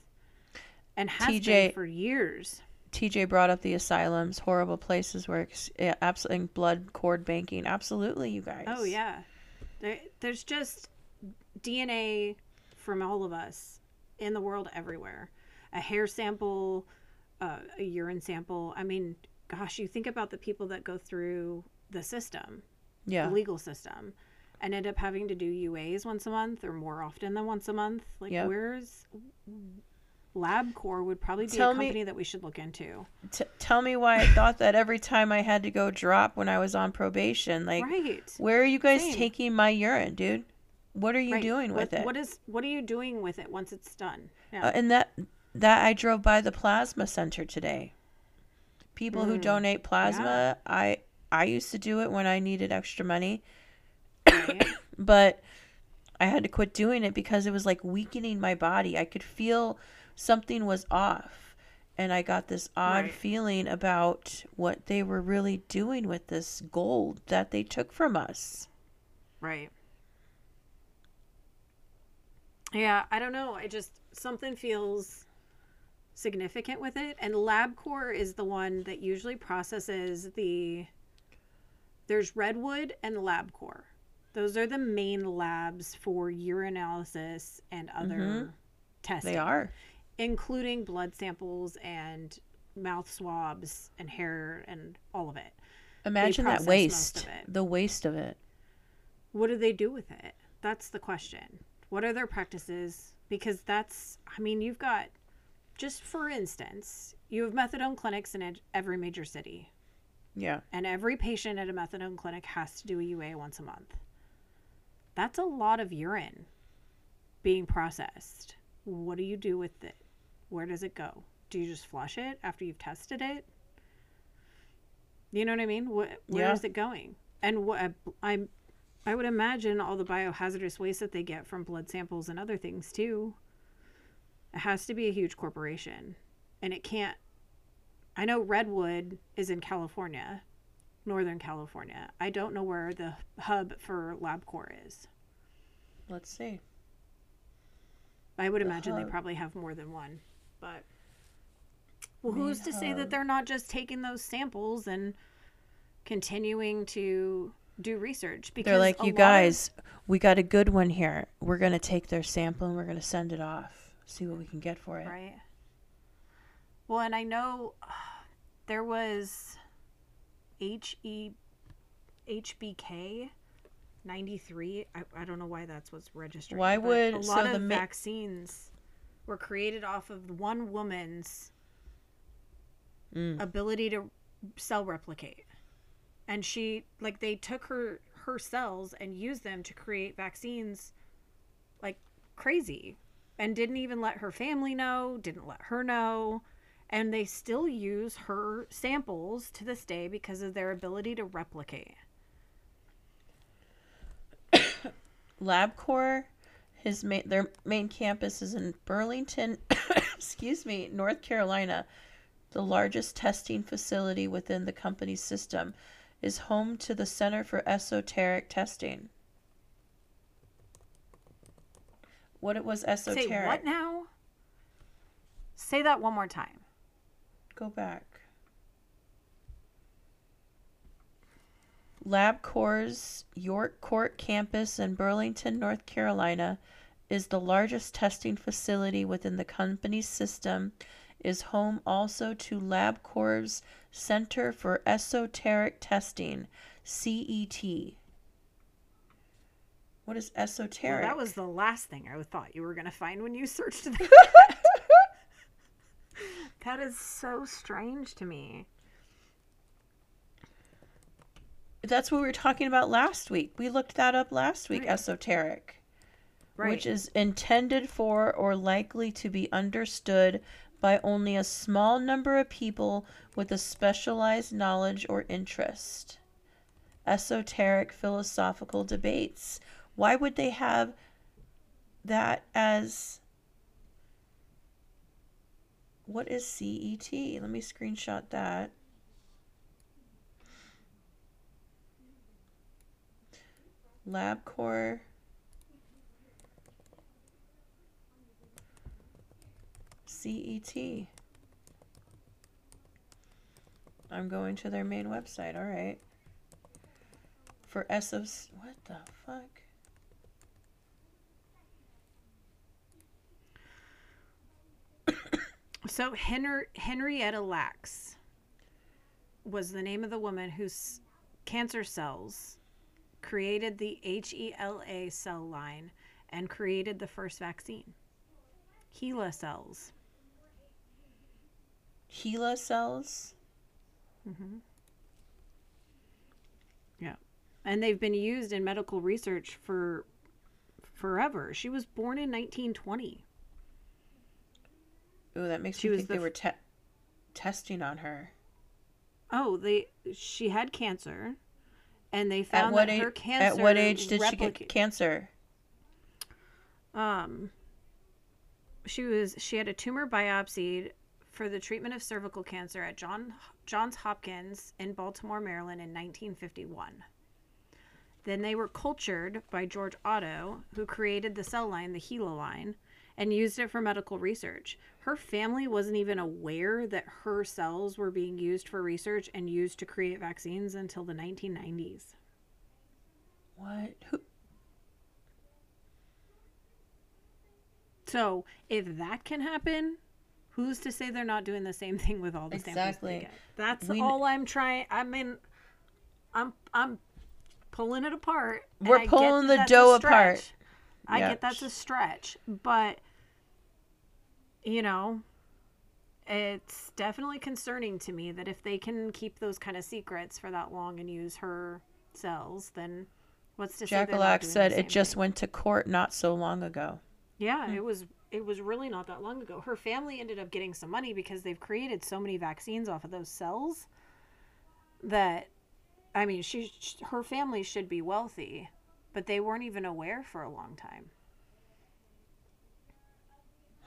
[SPEAKER 2] and has
[SPEAKER 3] TJ
[SPEAKER 2] been for years.
[SPEAKER 3] TJ brought up the asylums, horrible places where ex- yeah, absolutely blood cord banking. Absolutely, you guys.
[SPEAKER 2] Oh yeah, there, there's just DNA from all of us in the world everywhere. A hair sample, uh, a urine sample. I mean, gosh, you think about the people that go through the system.
[SPEAKER 3] Yeah.
[SPEAKER 2] the legal system and end up having to do UAs once a month or more often than once a month. Like,
[SPEAKER 3] Yep.
[SPEAKER 2] where's LabCorp would probably be
[SPEAKER 3] Tell
[SPEAKER 2] a
[SPEAKER 3] me-
[SPEAKER 2] company that we should look into.
[SPEAKER 3] T- tell me why I thought that every time I had to go drop when I was on probation. Like,
[SPEAKER 2] right.
[SPEAKER 3] where are you guys
[SPEAKER 2] Same.
[SPEAKER 3] taking my urine, dude? What are you
[SPEAKER 2] right.
[SPEAKER 3] doing with
[SPEAKER 2] what,
[SPEAKER 3] it?
[SPEAKER 2] What is what are you doing with it once it's done? Yeah.
[SPEAKER 3] Uh, and that that I drove by the plasma center today. People who
[SPEAKER 2] Mm,
[SPEAKER 3] donate plasma, I I used to do it when I needed extra money,
[SPEAKER 2] right?
[SPEAKER 3] but I had to quit doing it because it was like weakening my body. I could feel something was off. And I got this odd
[SPEAKER 2] Right.
[SPEAKER 3] feeling about what they were really doing with this gold that they took from us.
[SPEAKER 2] Right. Yeah, I don't know. I just something feels significant with it and LabCorp is the one that usually processes the there's Redwood and LabCorp. Those are the main labs for urinalysis and other
[SPEAKER 3] Mhm.
[SPEAKER 2] testing
[SPEAKER 3] They are.
[SPEAKER 2] including blood samples and mouth swabs and hair and all of it.
[SPEAKER 3] Imagine that waste. The waste of it.
[SPEAKER 2] what do they do with it that's the question what are their practices? Because that's i mean you've got just for instance you have methadone clinics in ed- every major city.
[SPEAKER 3] Yeah.
[SPEAKER 2] and every patient at a methadone clinic has to do a ua once a month. That's a lot of urine being processed. What do you do with it? Where does it go? Do you just flush it after you've tested it? You know what i mean? What, where
[SPEAKER 3] Yeah.
[SPEAKER 2] is it going? And what i i would imagine all the biohazardous waste that they get from blood samples and other things too it has to be a huge corporation and it can't I know Redwood is in California, Northern California. I don't know where the hub for LabCorp is.
[SPEAKER 3] Let's see.
[SPEAKER 2] I would
[SPEAKER 3] The
[SPEAKER 2] imagine they probably have more than one, but well,
[SPEAKER 3] Main
[SPEAKER 2] who's to say that they're not just taking those samples and continuing to do research? Because
[SPEAKER 3] They're like, you
[SPEAKER 2] lot of-
[SPEAKER 3] guys, we got a good one here. We're going to take their sample and we're going to send it off. See what we can get for it.
[SPEAKER 2] right? Well, and I know there was H E HBK ninety three. I, I don't know why that's what's registered.
[SPEAKER 3] Why would-
[SPEAKER 2] a
[SPEAKER 3] so
[SPEAKER 2] lot
[SPEAKER 3] the
[SPEAKER 2] of
[SPEAKER 3] ma-
[SPEAKER 2] vaccines were created off of one woman's
[SPEAKER 3] Mm.
[SPEAKER 2] ability to cell replicate, and she like they took her her cells and used them to create vaccines like crazy and didn't even let her family know, didn't let her know. And they still use her samples to this day because of their ability to replicate.
[SPEAKER 3] LabCorp, his main, their main campus is in Burlington, excuse me, North Carolina. The largest testing facility within the company's system is home to the Center for Esoteric Testing. What it was esoteric?
[SPEAKER 2] Say what now? Say that one more time.
[SPEAKER 3] Go back. LabCorp's York Court campus in Burlington, North Carolina, is the largest testing facility within the company's system. Is home also to LabCorp's Center for Esoteric Testing, CET. What is
[SPEAKER 2] Well,
[SPEAKER 3] esoteric?
[SPEAKER 2] that was the last thing I thought you were going to find when you searched that. that is so strange to me.
[SPEAKER 3] That's what we were talking about last week. We looked that up last week,
[SPEAKER 2] Right.
[SPEAKER 3] esoteric.
[SPEAKER 2] Right.
[SPEAKER 3] which is intended for or likely to be understood by only a small number of people with a specialized knowledge or interest. Esoteric philosophical debates. Why would they have that as. What is CET? Let me screenshot that. LabCorp. CET. I'm going to their main website. All right. For SOS. What the fuck?
[SPEAKER 2] So Henry, Henrietta Lacks was the name of the woman whose cancer cells created the HELA cell line and created the first vaccine. HeLa cells.
[SPEAKER 3] HeLa cells.
[SPEAKER 2] Yeah. And they've been used in medical research for forever. She was born in 1920.
[SPEAKER 3] Oh, that makes
[SPEAKER 2] She
[SPEAKER 3] me think
[SPEAKER 2] the
[SPEAKER 3] they were te- testing on her.
[SPEAKER 2] Oh, they she had cancer and they found
[SPEAKER 3] what
[SPEAKER 2] that
[SPEAKER 3] age?
[SPEAKER 2] her cancer
[SPEAKER 3] At what age did she get cancer?
[SPEAKER 2] um she was she had a tumor biopsied for the treatment of cervical cancer at John Johns Hopkins in Baltimore, Maryland in 1951. Then they were cultured by George Otto, who created the cell line, the HeLa line, and used it for medical research. Her family wasn't even aware that her cells were being used for research and used to create vaccines until the 1990s.
[SPEAKER 3] What? Who?
[SPEAKER 2] So, if that can happen, who's to say they're not doing the same thing with all the samples
[SPEAKER 3] Exactly.
[SPEAKER 2] get? That's
[SPEAKER 3] We-
[SPEAKER 2] all I'm trying. I mean, I'm I'm pulling it apart.
[SPEAKER 3] We're pulling
[SPEAKER 2] that
[SPEAKER 3] the dough apart.
[SPEAKER 2] I
[SPEAKER 3] Yeah.
[SPEAKER 2] get that's a stretch, but you know, it's definitely concerning to me that if they can keep those kind of secrets for that long and use her cells, then what's to say they're not
[SPEAKER 3] Jackalak
[SPEAKER 2] doing the
[SPEAKER 3] said it just
[SPEAKER 2] thing?
[SPEAKER 3] went to court not so long ago.
[SPEAKER 2] Yeah, hmm. it was it was really not that long ago. Her family ended up getting some money because they've created so many vaccines off of those cells that I mean, she her family should be wealthy, but they weren't even aware for a long time.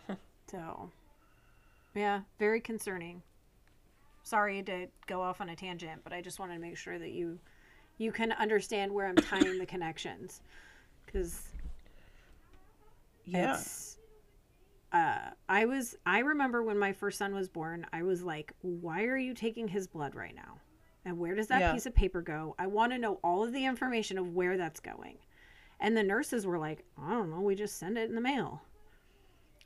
[SPEAKER 2] so, yeah, very concerning. Sorry to go off on a tangent, but I just wanted to make sure that you you can understand where I'm tying the connections cuz
[SPEAKER 3] Yeah.
[SPEAKER 2] Uh I was I remember when my first son was born, I was like, "Why are you taking his blood right now?" And where does that
[SPEAKER 3] Yeah.
[SPEAKER 2] piece of paper go? I want to know all of the information of where that's going. And the nurses were like, I don't know, we just send it in the mail.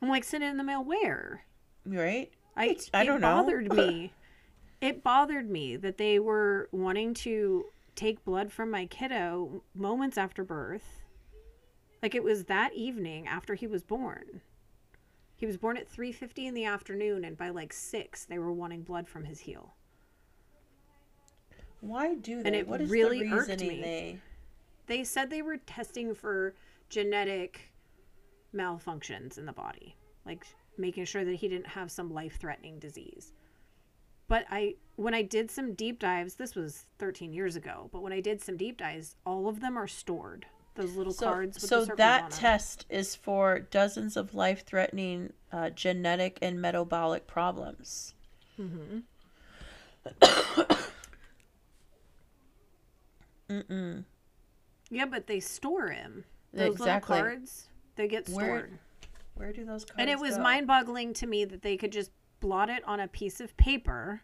[SPEAKER 2] I'm like, send it in the mail where?
[SPEAKER 3] Right?
[SPEAKER 2] I
[SPEAKER 3] It's- I don't know.
[SPEAKER 2] It bothered me. It bothered me that they were wanting to take blood from my kiddo moments after birth. Like it was that evening after he was born. He was born at 3:50 in the afternoon and by like 6 they were wanting blood from his heel.
[SPEAKER 3] Why do they?
[SPEAKER 2] And it
[SPEAKER 3] what is
[SPEAKER 2] really
[SPEAKER 3] the
[SPEAKER 2] irked me.
[SPEAKER 3] they?
[SPEAKER 2] They said they were testing for genetic malfunctions in the body, like making sure that he didn't have some life-threatening disease. But I when I did some deep dives, this was 13 years ago, but when I did some deep dives, all of them are stored. Those little
[SPEAKER 3] So,
[SPEAKER 2] cards with
[SPEAKER 3] so
[SPEAKER 2] the
[SPEAKER 3] that test is for dozens of life-threatening uh, genetic and metabolic problems.
[SPEAKER 2] Mm-hmm.
[SPEAKER 3] Mm-mm.
[SPEAKER 2] Yeah, but they store him. Those
[SPEAKER 3] exactly.
[SPEAKER 2] little cards, they get
[SPEAKER 3] Where-
[SPEAKER 2] stored.
[SPEAKER 3] Where do those cards
[SPEAKER 2] and it was
[SPEAKER 3] go?
[SPEAKER 2] mind-boggling to me that they could just blot it on a piece of paper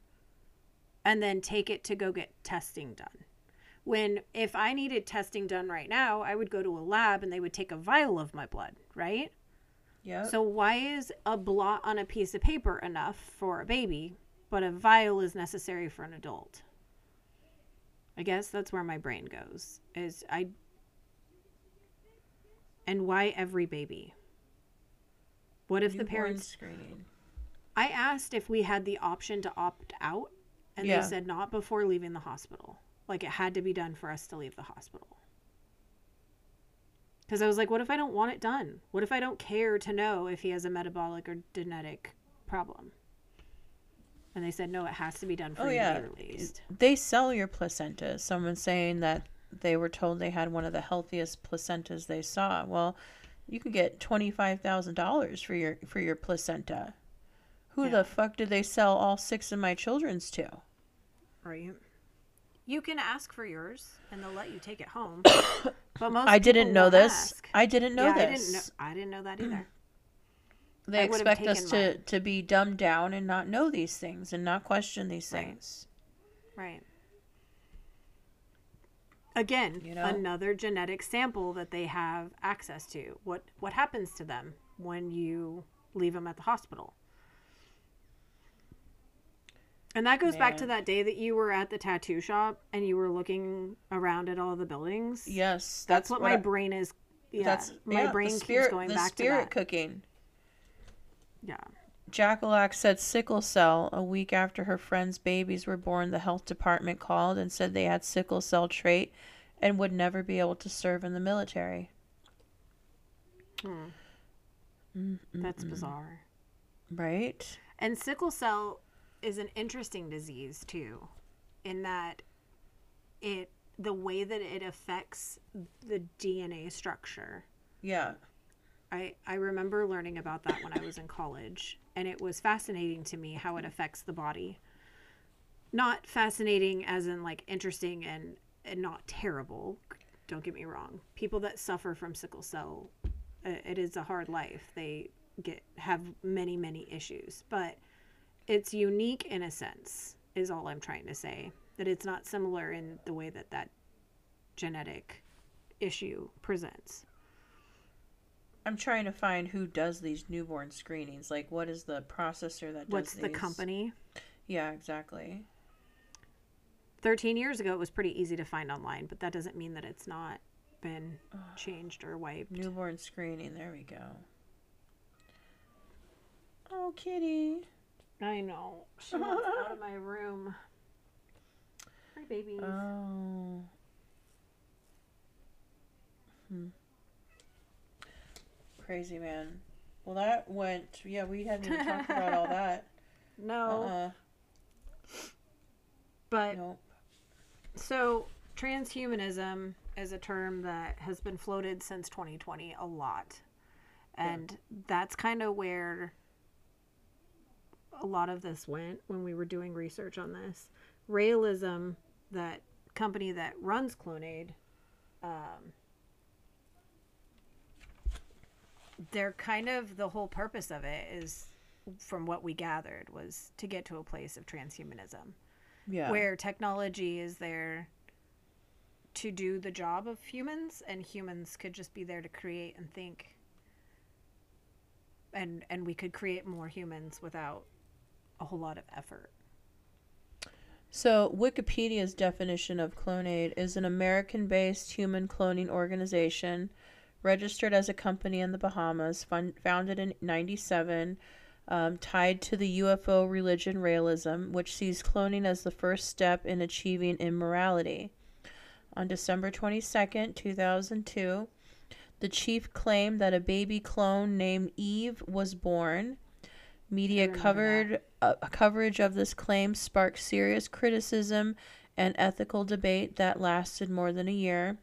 [SPEAKER 2] and then take it to go get testing done when if i needed testing done right now i would go to a lab and they would take a vial of my blood right
[SPEAKER 3] Yeah.
[SPEAKER 2] so why is a blot on a piece of paper enough for a baby but a vial is necessary for an adult i guess that's where my brain goes is i and why every baby what if the parents
[SPEAKER 3] screening.
[SPEAKER 2] I asked if we had the option to opt out, and
[SPEAKER 3] Yeah.
[SPEAKER 2] they said not before leaving the hospital. Like it had to be done for us to leave the hospital. Because I was like, what if I don't want it done? What if I don't care to know if he has a metabolic or genetic problem? And they said, no, it has to be done for
[SPEAKER 3] Oh
[SPEAKER 2] you
[SPEAKER 3] yeah,
[SPEAKER 2] to be released.
[SPEAKER 3] they sell your placenta. Someone saying that they were told they had one of the healthiest placentas they saw. Well, you could get twenty five thousand dollars for your for your placenta. Who
[SPEAKER 2] Yeah.
[SPEAKER 3] the fuck did they sell all six of my children's to?
[SPEAKER 2] Right. You can ask for yours, and they'll let you take it home. but most
[SPEAKER 3] I didn't know this.
[SPEAKER 2] ask.
[SPEAKER 3] I didn't know
[SPEAKER 2] yeah,
[SPEAKER 3] this.
[SPEAKER 2] I didn't know. I didn't know that either. Hmm.
[SPEAKER 3] They
[SPEAKER 2] I
[SPEAKER 3] expect us to
[SPEAKER 2] mine.
[SPEAKER 3] to be dumbed down and not know these things and not question these
[SPEAKER 2] Right.
[SPEAKER 3] things.
[SPEAKER 2] Right. Again,
[SPEAKER 3] You know?
[SPEAKER 2] another genetic sample that they have access to. What what happens to them when you leave them at the hospital? And that goes back to that day that you were at the tattoo shop and you were looking around at all the buildings.
[SPEAKER 3] Yes,
[SPEAKER 2] that's, what, my
[SPEAKER 3] I-
[SPEAKER 2] brain is. Yeah,
[SPEAKER 3] that's
[SPEAKER 2] my
[SPEAKER 3] yeah, the
[SPEAKER 2] brain keeps going
[SPEAKER 3] the
[SPEAKER 2] back to
[SPEAKER 3] spirit cooking.
[SPEAKER 2] yeah,
[SPEAKER 3] Jackalak said sickle cell. A week after her friend's babies were born, the health department called and said they had sickle cell trait and would never be able to serve in the military.
[SPEAKER 2] Hmm.
[SPEAKER 3] Mm,
[SPEAKER 2] that's
[SPEAKER 3] mm, mm.
[SPEAKER 2] bizarre.
[SPEAKER 3] Right?
[SPEAKER 2] And sickle cell is an interesting disease too, in that it the way that it affects the DNA structure.
[SPEAKER 3] Yeah.
[SPEAKER 2] I I remember learning about that when I was in college, and it was fascinating to me how it affects the body. Not fascinating as in like interesting and and not terrible. Don't get me wrong. People that suffer from sickle cell, uh, it is a hard life. They get have many many issues, but it's unique in a sense. Is all I'm trying to say. That it's not similar in the way that that genetic issue presents.
[SPEAKER 3] I'm trying to find who does these newborn screenings. Like, what is the processor that does these?
[SPEAKER 2] What's the company?
[SPEAKER 3] Yeah, exactly.
[SPEAKER 2] 13 years ago it was pretty easy to find online but that doesn't mean that it's not been changed or wiped
[SPEAKER 3] Newborn screening. There we go. Oh, kitty.
[SPEAKER 2] I know she wants out of my room hi baby
[SPEAKER 3] Oh. Hmm. Crazy man. Well, that went. Yeah, we hadn't even talked about all that.
[SPEAKER 2] no
[SPEAKER 3] Uh.
[SPEAKER 2] but
[SPEAKER 3] Nope.
[SPEAKER 2] so transhumanism is a term that has been floated since 2020 a lot and that's kind of where a lot of this went when we were doing research on this. Raëlism, that company that runs Clonaid, um, they're kind of the whole purpose of it is, from what we gathered, was to get to a place of transhumanism
[SPEAKER 3] Yeah.
[SPEAKER 2] where technology is there to do the job of humans and humans could just be there to create and think and and we could create more humans without a whole lot of effort
[SPEAKER 3] So, Wikipedia's definition of Clonaid is an American based human cloning organization registered as a company in the Bahamas, founded in 97, um, tied to the UFO religion Raëlism, which sees cloning as the first step in achieving immorality. On December 22nd, 2002, the chief claimed that a baby clone named Eve was born. Media covered uh, coverage of this claim sparked serious criticism and ethical debate that lasted more than a year.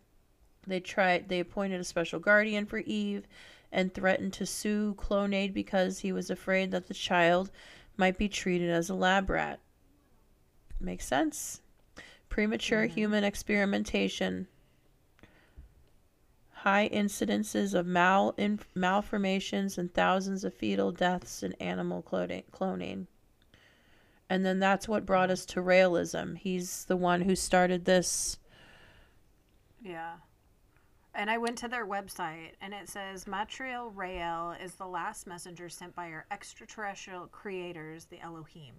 [SPEAKER 3] They tried they appointed a special guardian for Eve and threatened to sue Clonaid because he was afraid that the child might be treated as a lab rat. Makes sense. Premature human experimentation. High incidences of mal- malformations and thousands of fetal deaths in animal cloning. And then that's what brought us to Raëlism. He's the one who started this.
[SPEAKER 2] yeah. And i went to their website and it says Maitreya rael is the last messenger sent by our extraterrestrial creators the elohim.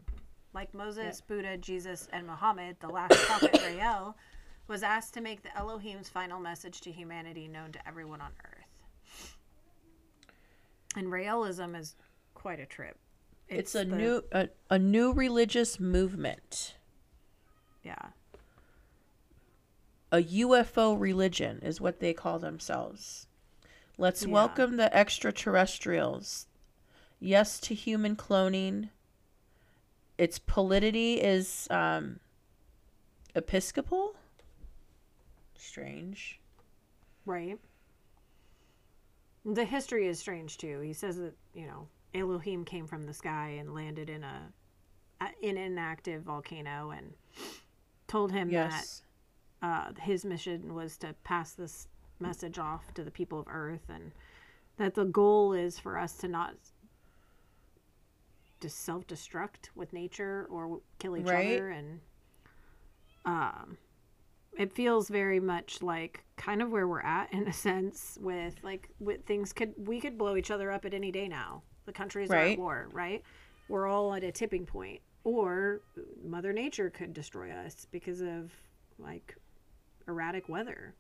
[SPEAKER 2] Like moses buddha jesus and muhammad the last prophet rael was asked to make the elohim's final message to humanity known to everyone on earth. And Raëlism is quite a trip
[SPEAKER 3] It's, a
[SPEAKER 2] the-
[SPEAKER 3] new a, a new religious movement.
[SPEAKER 2] yeah
[SPEAKER 3] A UFO religion is what they call themselves. Let's
[SPEAKER 2] Yeah.
[SPEAKER 3] welcome the extraterrestrials. Yes to human cloning. Its polity is um, episcopal. Strange.
[SPEAKER 2] Right. The history is strange too. He says that you know Elohim came from the sky and landed in a in an active volcano and told him
[SPEAKER 3] Yes.
[SPEAKER 2] that uh, his mission was to pass this message off to the people of Earth and that the goal is for us to not just self-destruct with nature or kill each
[SPEAKER 3] Right.
[SPEAKER 2] other and um it feels very much like kind of where we're at in a sense with like with things could we could blow each other up at any day now the countries are at war right? We're all at a tipping point. Or mother nature could destroy us because of like erratic weather.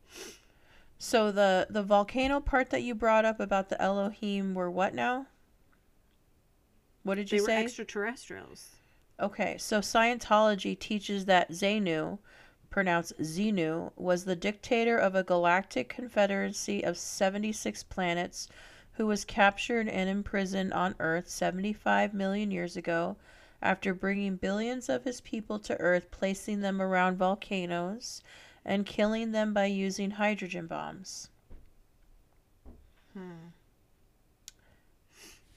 [SPEAKER 3] So the the volcano part that you brought up about the Elohim were what now? What did you
[SPEAKER 2] they
[SPEAKER 3] you
[SPEAKER 2] were
[SPEAKER 3] say?
[SPEAKER 2] extraterrestrials.
[SPEAKER 3] Okay, so Scientology teaches that Xenu, pronounced Xenu, was the dictator of a galactic confederacy of 76 planets who was captured and imprisoned on Earth 75 million years ago after bringing billions of his people to Earth, placing them around volcanoes, and killing them by using hydrogen bombs. Hmm.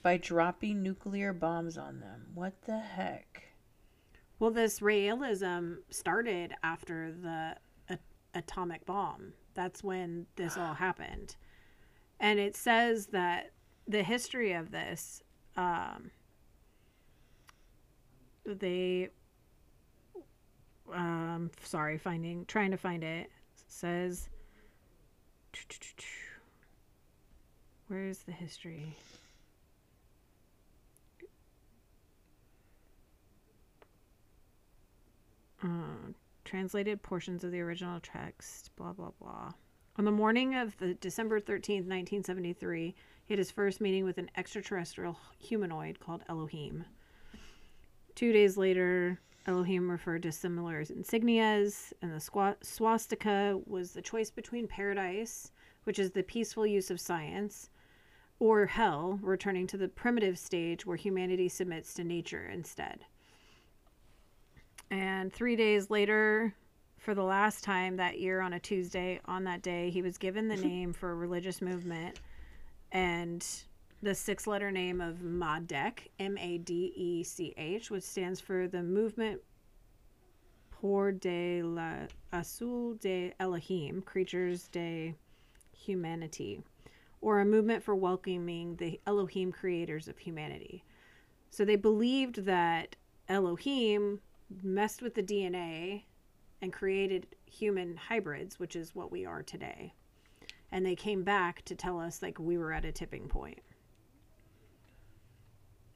[SPEAKER 3] By dropping nuclear bombs on them. What the heck?
[SPEAKER 2] well this Raëlism started after the a- atomic bomb that's when this all happened and it says that the history of this um, they um sorry finding trying to find it says where is the history? Uh, translated portions of the original text blah blah blah on the morning of the December 13th, 1973, he had his first meeting with an extraterrestrial humanoid called Elohim. Two days later, Elohim referred to similar insignias, and the swastika was the choice between paradise, which is the peaceful use of science, or hell, returning to the primitive stage where humanity submits to nature instead. And three days later, for the last time that year on a Tuesday, on that day, he was given the name for a religious movement and the six letter name of MADECH, M A D E C H, which stands for the Movement Pour de la Azul de Elohim, Creatures de Humanity, or a movement for welcoming the Elohim creators of humanity. So they believed that Elohim messed with the DNA and created human hybrids, which is what we are today. And they came back to tell us like we were at a tipping point.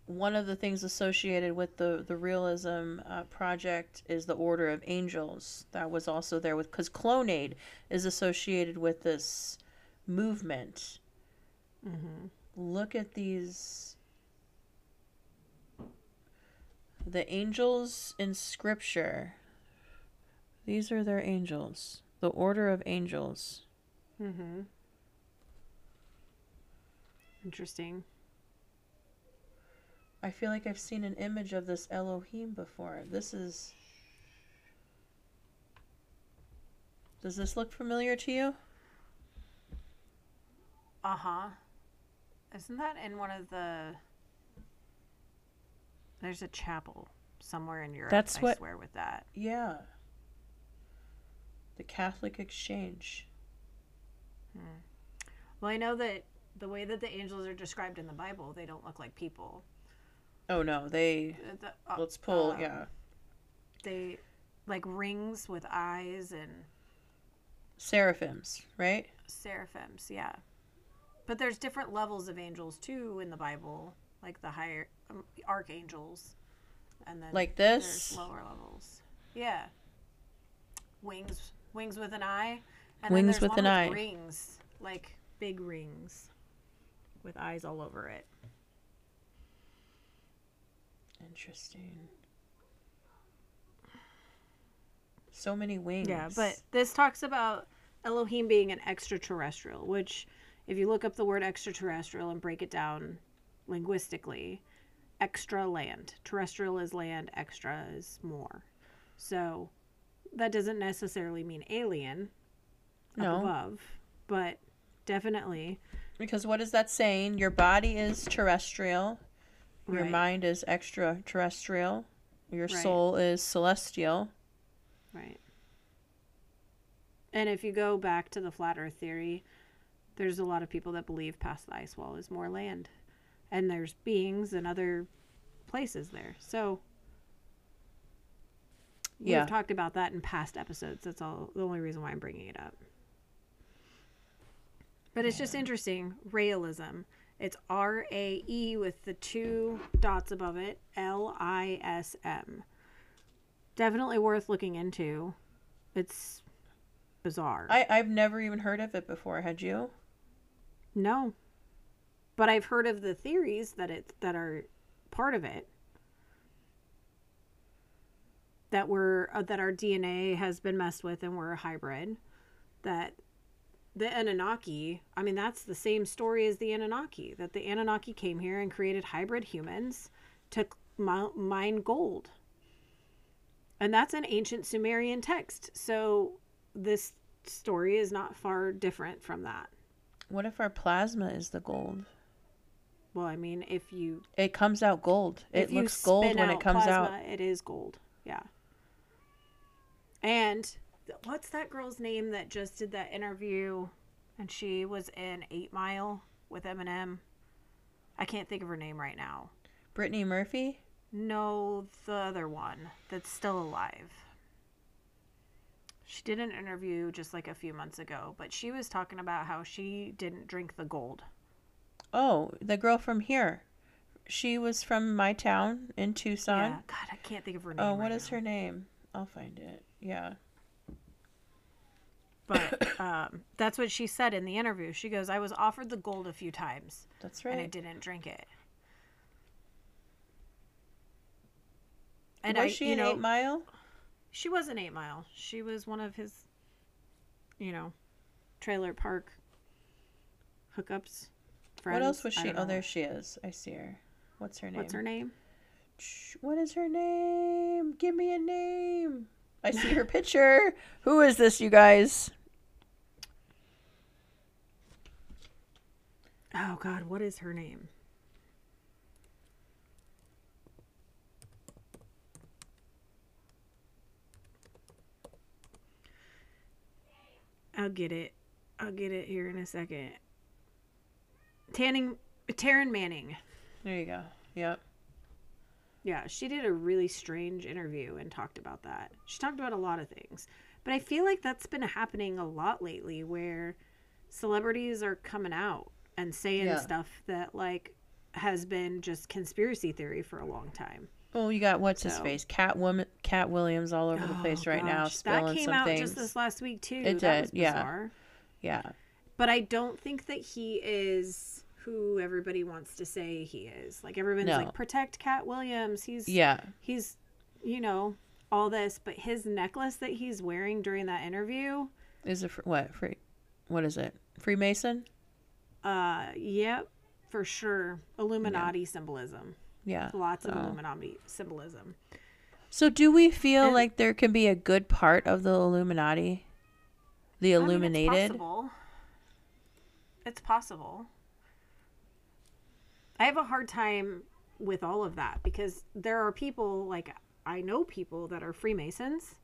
[SPEAKER 3] One of the things associated with the the Raëlism uh, project is the Order of Angels. That was also there with because Clonaid is associated with this movement.
[SPEAKER 2] Mm-hmm.
[SPEAKER 3] Look at these. The angels in Scripture. These are their angels. The Order of Angels.
[SPEAKER 2] Mm-hmm. Interesting.
[SPEAKER 3] I feel like I've seen an image of this Elohim before. This is. Does this look familiar to you?
[SPEAKER 2] Uh huh. Isn't that in one of the? There's a chapel somewhere in Europe.
[SPEAKER 3] That's
[SPEAKER 2] I
[SPEAKER 3] what-
[SPEAKER 2] swear with that.
[SPEAKER 3] Yeah. The Catholic Exchange.
[SPEAKER 2] Well, I know that the way that the angels are described in the Bible, they don't look like people.
[SPEAKER 3] Oh no, they.
[SPEAKER 2] Uh, the- uh,
[SPEAKER 3] Let's pull.
[SPEAKER 2] um,
[SPEAKER 3] yeah.
[SPEAKER 2] They like rings with eyes and
[SPEAKER 3] Seraphims, right?
[SPEAKER 2] seraphims. Yeah. But there's different levels of angels too in the Bible, like the higher um, archangels, and then
[SPEAKER 3] Like
[SPEAKER 2] there's
[SPEAKER 3] this?
[SPEAKER 2] lower levels. Yeah. Wings, wings with an eye. And
[SPEAKER 3] Wings
[SPEAKER 2] then there's
[SPEAKER 3] with
[SPEAKER 2] one
[SPEAKER 3] an eye.
[SPEAKER 2] Rings, like big rings, with eyes all over it.
[SPEAKER 3] Interesting. So many wings.
[SPEAKER 2] Yeah, but this talks about Elohim being an extraterrestrial, which, if you look up the word extraterrestrial and break it down linguistically, extra land. Terrestrial is land, extra is more. So that doesn't necessarily mean alien
[SPEAKER 3] No.
[SPEAKER 2] above, but definitely
[SPEAKER 3] Because what is that saying? Your body is terrestrial, your
[SPEAKER 2] Right.
[SPEAKER 3] mind is extraterrestrial, your
[SPEAKER 2] Right.
[SPEAKER 3] soul is celestial.
[SPEAKER 2] Right. And if you go back to the flat earth theory, there's a lot of people that believe past the ice wall is more land. And there's beings and other places there. So we've talked about that in past episodes. That's all the only reason why I'm bringing it up. But it's just interesting. Raëlism. It's R A E with the two dots above it. L I S M. Definitely worth looking into. It's bizarre.
[SPEAKER 3] I, I've never even heard of it before, had you?
[SPEAKER 2] no. But I've heard of the theories that it that are part of it. That we're uh, that our DNA has been messed with and we're a hybrid. That the Anunnaki, I mean that's the same story as the Anunnaki, that the Anunnaki came here and created hybrid humans to mine gold. And that's an ancient Sumerian text. So this story is not far different from that.
[SPEAKER 3] What if our plasma is the gold?
[SPEAKER 2] Well, I mean, if you
[SPEAKER 3] It comes out gold. It looks gold when it comes out.
[SPEAKER 2] It is gold. Yeah. And what's that girl's name that just did that interview and she was in 8 Mile with Eminem? I can't think of her name right now.
[SPEAKER 3] Brittany Murphy?
[SPEAKER 2] No, the other one that's still alive. She did an interview just like a few months ago, but she was talking about how she didn't drink the gold.
[SPEAKER 3] Oh, the girl from here. She was from my town in Tucson.
[SPEAKER 2] Yeah. God, I can't think of her oh, name.
[SPEAKER 3] Oh, what
[SPEAKER 2] right
[SPEAKER 3] is
[SPEAKER 2] now.
[SPEAKER 3] her name? I'll find it. Yeah.
[SPEAKER 2] But um, that's what she said in the interview. She goes, I was offered the gold a few times
[SPEAKER 3] That's right.
[SPEAKER 2] and I didn't drink it. And
[SPEAKER 3] was
[SPEAKER 2] I,
[SPEAKER 3] she
[SPEAKER 2] you
[SPEAKER 3] in
[SPEAKER 2] know,
[SPEAKER 3] Eight Mile?
[SPEAKER 2] she was an eight mile. She was one of his, you know, trailer park hookups. Friends.
[SPEAKER 3] What else was she? Oh,
[SPEAKER 2] know.
[SPEAKER 3] there she is. I see her. What's her name?
[SPEAKER 2] What's her name?
[SPEAKER 3] What is her name? Give me a name. I see her picture. Who is this, you guys?
[SPEAKER 2] Oh God, what is her name? I'll get it. I'll get it here in a second. Tanning, Taryn Manning.
[SPEAKER 3] There you go. Yep.
[SPEAKER 2] Yeah, she did a really strange interview and talked about that. She talked about a lot of things. But I feel like that's been happening a lot lately where celebrities are coming out and saying
[SPEAKER 3] Yeah.
[SPEAKER 2] stuff that like has been just conspiracy theory for a long time.
[SPEAKER 3] Well, you got what's his face, Cat Woman, Katt Williams, all over the
[SPEAKER 2] Oh,
[SPEAKER 3] place right now, spilling
[SPEAKER 2] That came
[SPEAKER 3] some
[SPEAKER 2] out
[SPEAKER 3] things.
[SPEAKER 2] just this last week too.
[SPEAKER 3] It
[SPEAKER 2] that
[SPEAKER 3] did,
[SPEAKER 2] was
[SPEAKER 3] yeah. yeah,
[SPEAKER 2] But I don't think that he is who everybody wants to say he is. Like everyone's
[SPEAKER 3] No.
[SPEAKER 2] like protect Katt Williams. He's
[SPEAKER 3] yeah.
[SPEAKER 2] he's you know all this but his necklace that he's wearing during that interview
[SPEAKER 3] Is it fr- what free? What is it? Freemason?
[SPEAKER 2] uh yep for sure illuminati symbolism
[SPEAKER 3] Yeah.
[SPEAKER 2] lots of
[SPEAKER 3] Oh.
[SPEAKER 2] illuminati symbolism
[SPEAKER 3] So, do we feel
[SPEAKER 2] And-
[SPEAKER 3] like there can be a good part of the Illuminati? The
[SPEAKER 2] I mean,
[SPEAKER 3] Illuminated?
[SPEAKER 2] it's possible it's possible i have a hard time with all of that because there are people like i know people that are freemasons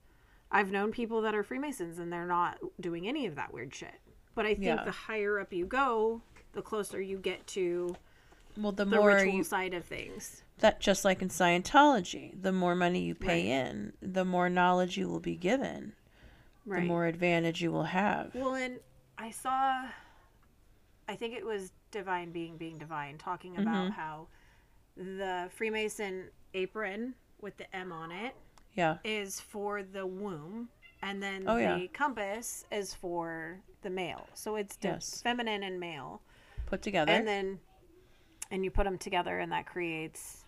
[SPEAKER 2] i've known people that are freemasons and they're not doing any of that weird shit but i think
[SPEAKER 3] Yeah.
[SPEAKER 2] the higher up you go the closer you get to
[SPEAKER 3] well, the,
[SPEAKER 2] the
[SPEAKER 3] more
[SPEAKER 2] ritual
[SPEAKER 3] you
[SPEAKER 2] side of things
[SPEAKER 3] that just like in Scientology, the more money you pay
[SPEAKER 2] Right.
[SPEAKER 3] in, the more knowledge you will be given,
[SPEAKER 2] right
[SPEAKER 3] the more advantage you will have.
[SPEAKER 2] Well, and I saw, I think it was Divine Being Being Divine talking about
[SPEAKER 3] Mm-hmm.
[SPEAKER 2] how the Freemason apron with the M on it
[SPEAKER 3] Yeah.
[SPEAKER 2] is for the womb, and then
[SPEAKER 3] Oh,
[SPEAKER 2] the
[SPEAKER 3] yeah.
[SPEAKER 2] compass is for the male. So it's
[SPEAKER 3] Yes.
[SPEAKER 2] feminine and male,
[SPEAKER 3] Put together.
[SPEAKER 2] and then and you put them together, and that creates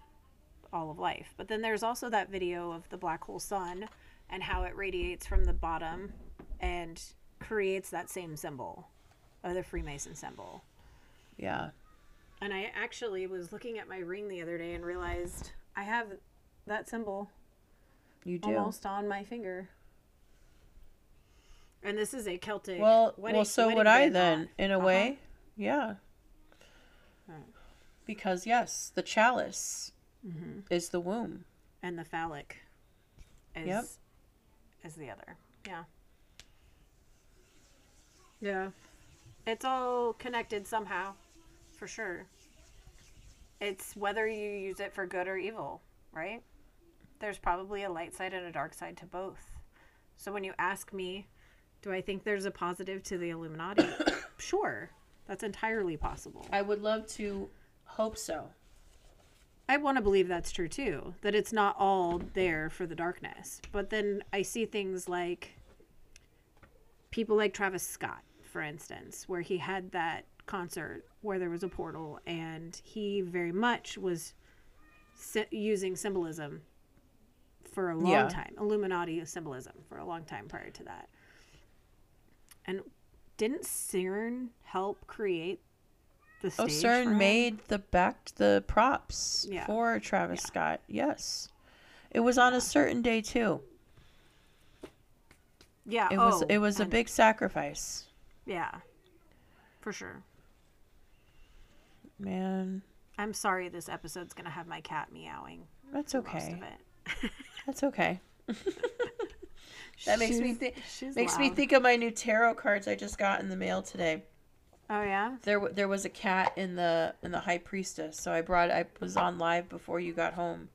[SPEAKER 2] all of life. But then there's also that video of the black hole sun and how it radiates from the bottom and creates that same symbol, or the Freemason symbol.
[SPEAKER 3] Yeah.
[SPEAKER 2] And I actually was looking at my ring the other day and realized I have that symbol
[SPEAKER 3] You do.
[SPEAKER 2] almost on my finger. And this is a Celtic.
[SPEAKER 3] Well,
[SPEAKER 2] wedding-
[SPEAKER 3] well, so would I then,
[SPEAKER 2] knot.
[SPEAKER 3] in a
[SPEAKER 2] Uh-huh.
[SPEAKER 3] way. Yeah. Because yes, the chalice
[SPEAKER 2] Mm-hmm.
[SPEAKER 3] is the womb.
[SPEAKER 2] And the phallic is
[SPEAKER 3] Yep.
[SPEAKER 2] is the other. Yeah. Yeah. It's all connected somehow, for sure. It's whether you use it for good or evil, right? There's probably a light side and a dark side to both. So when you ask me, do I think there's a positive to the Illuminati? sure. That's entirely possible.
[SPEAKER 3] I would love to hope so.
[SPEAKER 2] I want to believe that's true too, that it's not all there for the darkness. But then I see things like people like Travis Scott, for instance, where he had that concert where there was a portal and he very much was using symbolism for a long
[SPEAKER 3] Yeah.
[SPEAKER 2] time, Illuminati symbolism for a long time prior to that. And didn't CERN help create the
[SPEAKER 3] Oh,
[SPEAKER 2] stage? for
[SPEAKER 3] CERN made the back the props
[SPEAKER 2] Yeah.
[SPEAKER 3] for Travis
[SPEAKER 2] Yeah.
[SPEAKER 3] Scott. Yes, it was on a certain day too.
[SPEAKER 2] Yeah,
[SPEAKER 3] It was
[SPEAKER 2] oh,
[SPEAKER 3] it was a big sacrifice,
[SPEAKER 2] Yeah, for sure.
[SPEAKER 3] Man.
[SPEAKER 2] I'm sorry this episode's going to have my cat meowing.
[SPEAKER 3] That's okay. That's okay. That makes me
[SPEAKER 2] She's-
[SPEAKER 3] think.
[SPEAKER 2] she's
[SPEAKER 3] Makes me think of my new tarot cards I just got in the mail today.
[SPEAKER 2] Oh, yeah?
[SPEAKER 3] There, there was a cat in the in the high priestess. So I brought. I was on live before you got home,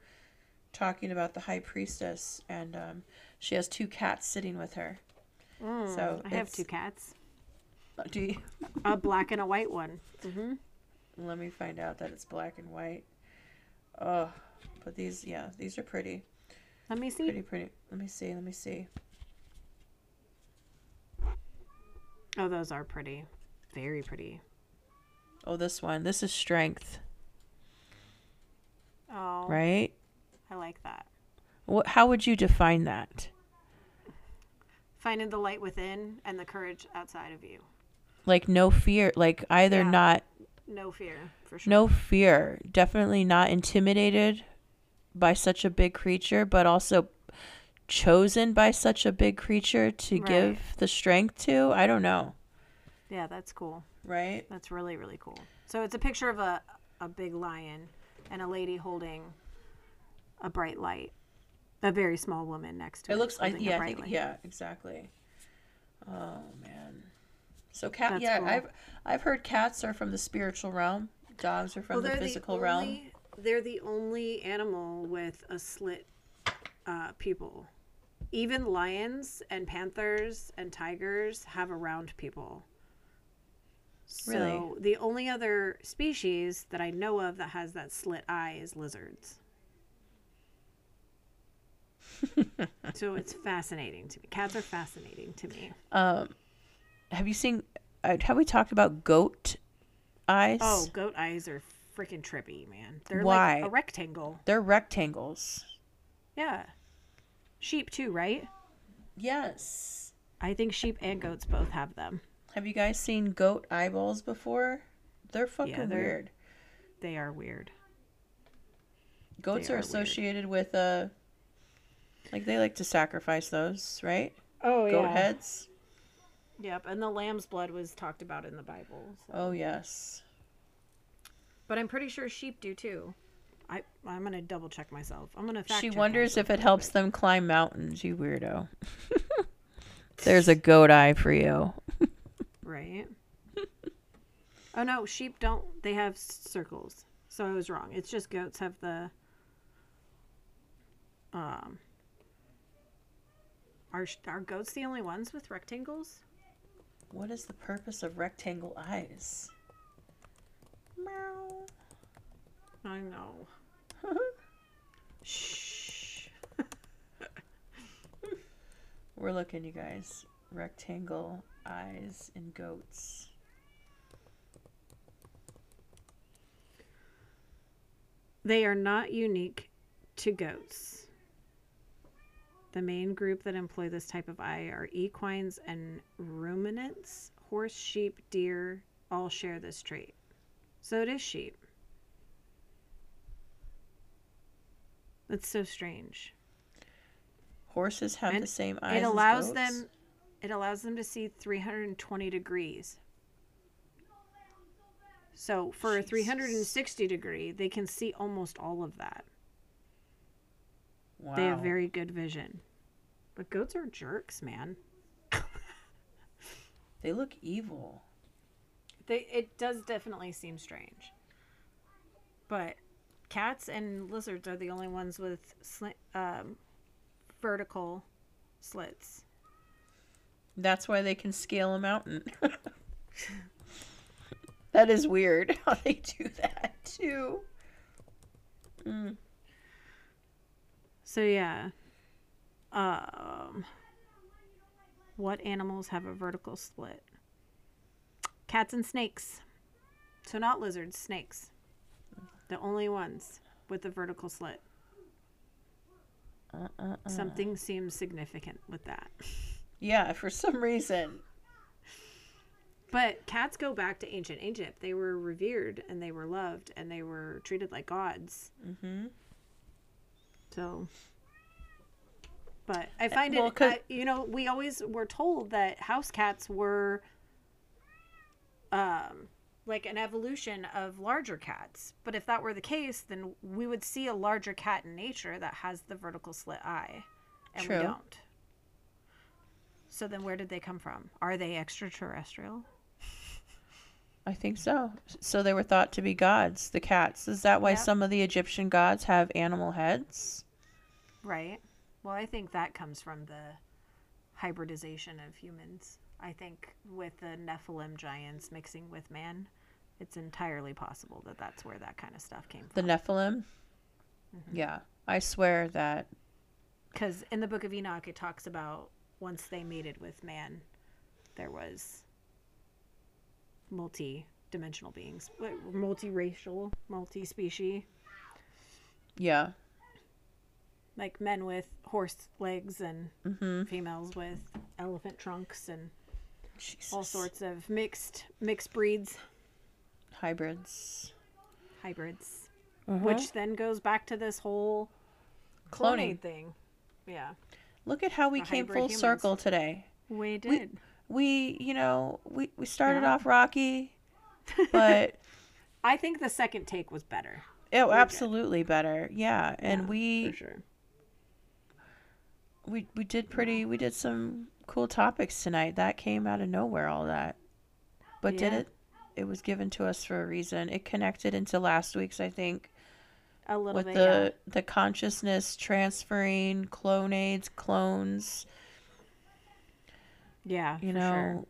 [SPEAKER 3] talking about the high priestess, and um, she has two cats sitting with her.
[SPEAKER 2] Mm,
[SPEAKER 3] So
[SPEAKER 2] I have two cats
[SPEAKER 3] Do you?
[SPEAKER 2] a black and a white one. hmm
[SPEAKER 3] Let me find out that it's black and white. Oh, but these, yeah, these are pretty,
[SPEAKER 2] Let me see.
[SPEAKER 3] pretty, pretty. Let me see. Let me see.
[SPEAKER 2] Oh, those are pretty. Very pretty.
[SPEAKER 3] Oh, this one. This is strength,
[SPEAKER 2] Oh,
[SPEAKER 3] right?
[SPEAKER 2] I like that.
[SPEAKER 3] What? How would you define that?
[SPEAKER 2] Finding the light within and the courage outside of you.
[SPEAKER 3] Like no fear. Like either
[SPEAKER 2] Yeah.
[SPEAKER 3] not
[SPEAKER 2] No fear, for sure.
[SPEAKER 3] no fear. Definitely not intimidated by such a big creature, but also chosen by such a big creature to
[SPEAKER 2] Right.
[SPEAKER 3] give the strength to. I don't know.
[SPEAKER 2] Yeah, that's cool.
[SPEAKER 3] right?
[SPEAKER 2] That's really really cool. So it's a picture of a a big lion and a lady holding a bright light. A very small woman next to it.
[SPEAKER 3] It looks,
[SPEAKER 2] a
[SPEAKER 3] yeah, I
[SPEAKER 2] bright
[SPEAKER 3] think,
[SPEAKER 2] light.
[SPEAKER 3] yeah, exactly. Oh man. So cat,
[SPEAKER 2] That's
[SPEAKER 3] yeah,
[SPEAKER 2] cool.
[SPEAKER 3] I've I've heard cats are from the spiritual realm. Dogs are from
[SPEAKER 2] Well,
[SPEAKER 3] the
[SPEAKER 2] they're
[SPEAKER 3] physical realm.
[SPEAKER 2] They're the only animal with a slit uh, pupil. Even lions and panthers and tigers have a round pupil. So
[SPEAKER 3] Really?
[SPEAKER 2] the only other species that I know of that has that slit eye is lizards. so it's fascinating to me. Cats are fascinating to me.
[SPEAKER 3] Um, have you seen? Uh, have we talked about goat eyes?
[SPEAKER 2] Oh, goat eyes are freaking trippy, man. They're
[SPEAKER 3] Why?
[SPEAKER 2] like a rectangle.
[SPEAKER 3] they're rectangles.
[SPEAKER 2] Yeah. Sheep too, right?
[SPEAKER 3] Yes.
[SPEAKER 2] I think sheep and goats both have them.
[SPEAKER 3] Have you guys seen goat eyeballs before? They're fucking
[SPEAKER 2] they're-
[SPEAKER 3] weird.
[SPEAKER 2] They are weird.
[SPEAKER 3] Goats are
[SPEAKER 2] are weird.
[SPEAKER 3] associated with uh, like they like to sacrifice those, right?
[SPEAKER 2] Oh yeah.
[SPEAKER 3] Goat heads.
[SPEAKER 2] Yep, and the lamb's blood was talked about in the Bible. so-
[SPEAKER 3] Oh yes.
[SPEAKER 2] But I'm pretty sure sheep do too. I I'm gonna double check myself. I'm gonna. Fact
[SPEAKER 3] she
[SPEAKER 2] check
[SPEAKER 3] wonders if it helps
[SPEAKER 2] quick.
[SPEAKER 3] them climb mountains. You weirdo. There's a goat eye for you.
[SPEAKER 2] Right. oh no, sheep don't. They have circles. So I was wrong. It's just goats have the. Um. Are are goats the only ones with rectangles?
[SPEAKER 3] What is the purpose of rectangle eyes? Meow.
[SPEAKER 2] I know. Shh.
[SPEAKER 3] We're looking, you guys. Rectangle eyes in goats.
[SPEAKER 2] They are not unique to goats. The main group that employ this type of eye are equines and ruminants. Horse, sheep, deer all share this trait. So it is sheep. That's so strange.
[SPEAKER 3] Horses have
[SPEAKER 2] And
[SPEAKER 3] the same eyes.
[SPEAKER 2] it
[SPEAKER 3] as
[SPEAKER 2] allows them it allows them to see 320 degrees. So for a 360 degree, they can see almost all of that.
[SPEAKER 3] Wow.
[SPEAKER 2] They have very good vision. But goats are jerks, man.
[SPEAKER 3] They look evil.
[SPEAKER 2] They it does definitely seem strange. But cats and lizards are the only ones with sli- um, vertical slits.
[SPEAKER 3] That's why they can scale a mountain. that is weird how they do that too. Mm.
[SPEAKER 2] So yeah. Um what animals have a vertical split? Cats and snakes. So not lizards, snakes. The only ones with a vertical slit.
[SPEAKER 3] Uh, uh, uh.
[SPEAKER 2] Something seems significant with that.
[SPEAKER 3] Yeah, for some reason.
[SPEAKER 2] But cats go back to ancient Egypt. They were revered and they were loved and they were treated like gods.
[SPEAKER 3] Mm-hmm.
[SPEAKER 2] So, but I find
[SPEAKER 3] well,
[SPEAKER 2] it, I- you know, we always were told that house cats were, um, like an evolution of larger cats. But if that were the case, then we would see a larger cat in nature that has the vertical slit eye, and
[SPEAKER 3] True.
[SPEAKER 2] we don't. So then, where did they come from? Are they extraterrestrial?
[SPEAKER 3] I think so. So they were thought to be gods, the cats. Is that why
[SPEAKER 2] Yep.
[SPEAKER 3] some of the Egyptian gods have animal heads?
[SPEAKER 2] Right. Well, I think that comes from the hybridization of humans. I think with the Nephilim giants mixing with man, it's entirely possible that that's where that kind of stuff came from. The.
[SPEAKER 3] Nephilim? Mm-hmm. Yeah. I swear that
[SPEAKER 2] Because in the book of Enoch, it talks about once they mated with man, there was multi dimensional beings, but multiracial, multi species,
[SPEAKER 3] yeah.
[SPEAKER 2] like men with horse legs and
[SPEAKER 3] Mm-hmm.
[SPEAKER 2] females with elephant trunks and
[SPEAKER 3] Jesus.
[SPEAKER 2] all sorts of mixed mixed breeds
[SPEAKER 3] hybrids.
[SPEAKER 2] hybrids
[SPEAKER 3] Mhm.
[SPEAKER 2] which then goes back to this whole
[SPEAKER 3] Cloning.
[SPEAKER 2] cloning thing yeah
[SPEAKER 3] Look at how we
[SPEAKER 2] The
[SPEAKER 3] came full
[SPEAKER 2] humans.
[SPEAKER 3] circle today.
[SPEAKER 2] we did
[SPEAKER 3] we, you know, we we started
[SPEAKER 2] Yeah.
[SPEAKER 3] off rocky, but
[SPEAKER 2] I think the second take was better.
[SPEAKER 3] Oh, it
[SPEAKER 2] good.
[SPEAKER 3] absolutely better. Yeah, and
[SPEAKER 2] Yeah,
[SPEAKER 3] we
[SPEAKER 2] for sure.
[SPEAKER 3] we we did pretty. We did some cool topics tonight. That came out of nowhere. All that, but did it? It was given to us for a reason. It connected into last week's, I think,
[SPEAKER 2] A little
[SPEAKER 3] with
[SPEAKER 2] bit.
[SPEAKER 3] the the consciousness transferring Clonaids, clones.
[SPEAKER 2] Yeah.
[SPEAKER 3] you know
[SPEAKER 2] sure.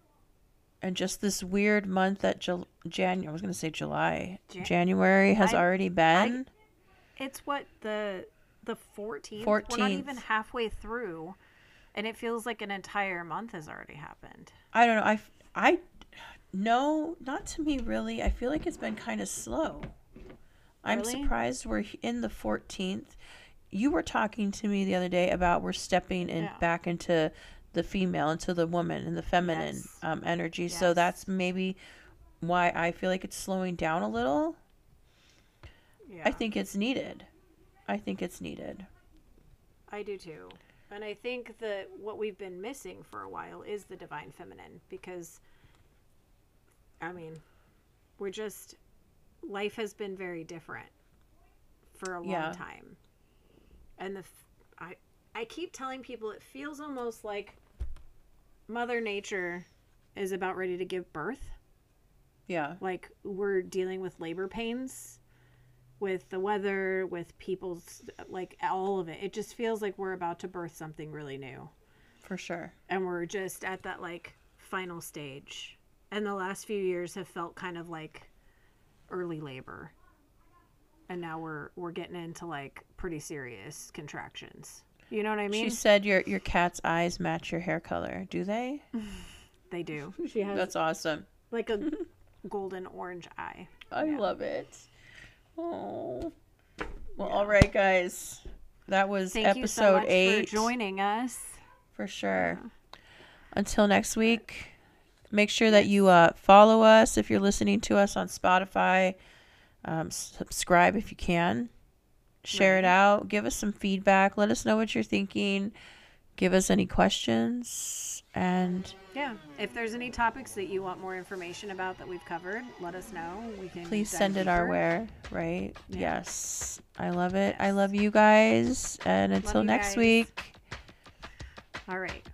[SPEAKER 3] and just this weird month that Jul- Jan I was going to say July
[SPEAKER 2] Jan-
[SPEAKER 3] January has
[SPEAKER 2] I-
[SPEAKER 3] already been
[SPEAKER 2] It's what the the 14th. 14th. We're not even halfway through, and it feels like an entire month has already happened.
[SPEAKER 3] I don't know I I no not to me really I feel like it's been kind of slow I'm surprised we're in the 14th you were talking to me the other day about we're stepping in
[SPEAKER 2] Yeah.
[SPEAKER 3] back into the female into the woman and the feminine
[SPEAKER 2] Yes.
[SPEAKER 3] um, energy so that's maybe why I feel like it's slowing down a little
[SPEAKER 2] Yeah.
[SPEAKER 3] I think it's needed I think it's needed
[SPEAKER 2] I do too. And I think that what we've been missing for a while is the divine feminine because I mean, we're just life has been very different for a long
[SPEAKER 3] Yeah.
[SPEAKER 2] time. And the I I keep telling people it feels almost like mother nature is about ready to give birth.
[SPEAKER 3] yeah
[SPEAKER 2] Like we're dealing with labor pains with the weather, with people's like all of it. It just feels like we're about to birth something really new.
[SPEAKER 3] for sure
[SPEAKER 2] And we're just at that like final stage. And the last few years have felt kind of like early labor. And now we're we're getting into like pretty serious contractions. You know what I mean?
[SPEAKER 3] She said your your cat's eyes match your hair color. Do they?
[SPEAKER 2] they do. She has
[SPEAKER 3] That's awesome.
[SPEAKER 2] like a golden orange eye.
[SPEAKER 3] I
[SPEAKER 2] Yeah.
[SPEAKER 3] love it. Oh. Well, all right, guys. That was
[SPEAKER 2] Thank you so
[SPEAKER 3] episode
[SPEAKER 2] much
[SPEAKER 3] eight
[SPEAKER 2] for joining us.
[SPEAKER 3] for sure. Until next week, make sure that you uh, follow us if you're listening to us on Spotify. Um, subscribe if you can. Share it out. Give us some feedback. Let us know what you're thinking. Give us any questions. And
[SPEAKER 2] Yeah. If there's any topics that you want more information about that we've covered, let us know. We can
[SPEAKER 3] please send it our way. Right?
[SPEAKER 2] Yeah.
[SPEAKER 3] Yes. I love it. I love you guys. And until next
[SPEAKER 2] guys.
[SPEAKER 3] week.
[SPEAKER 2] All right.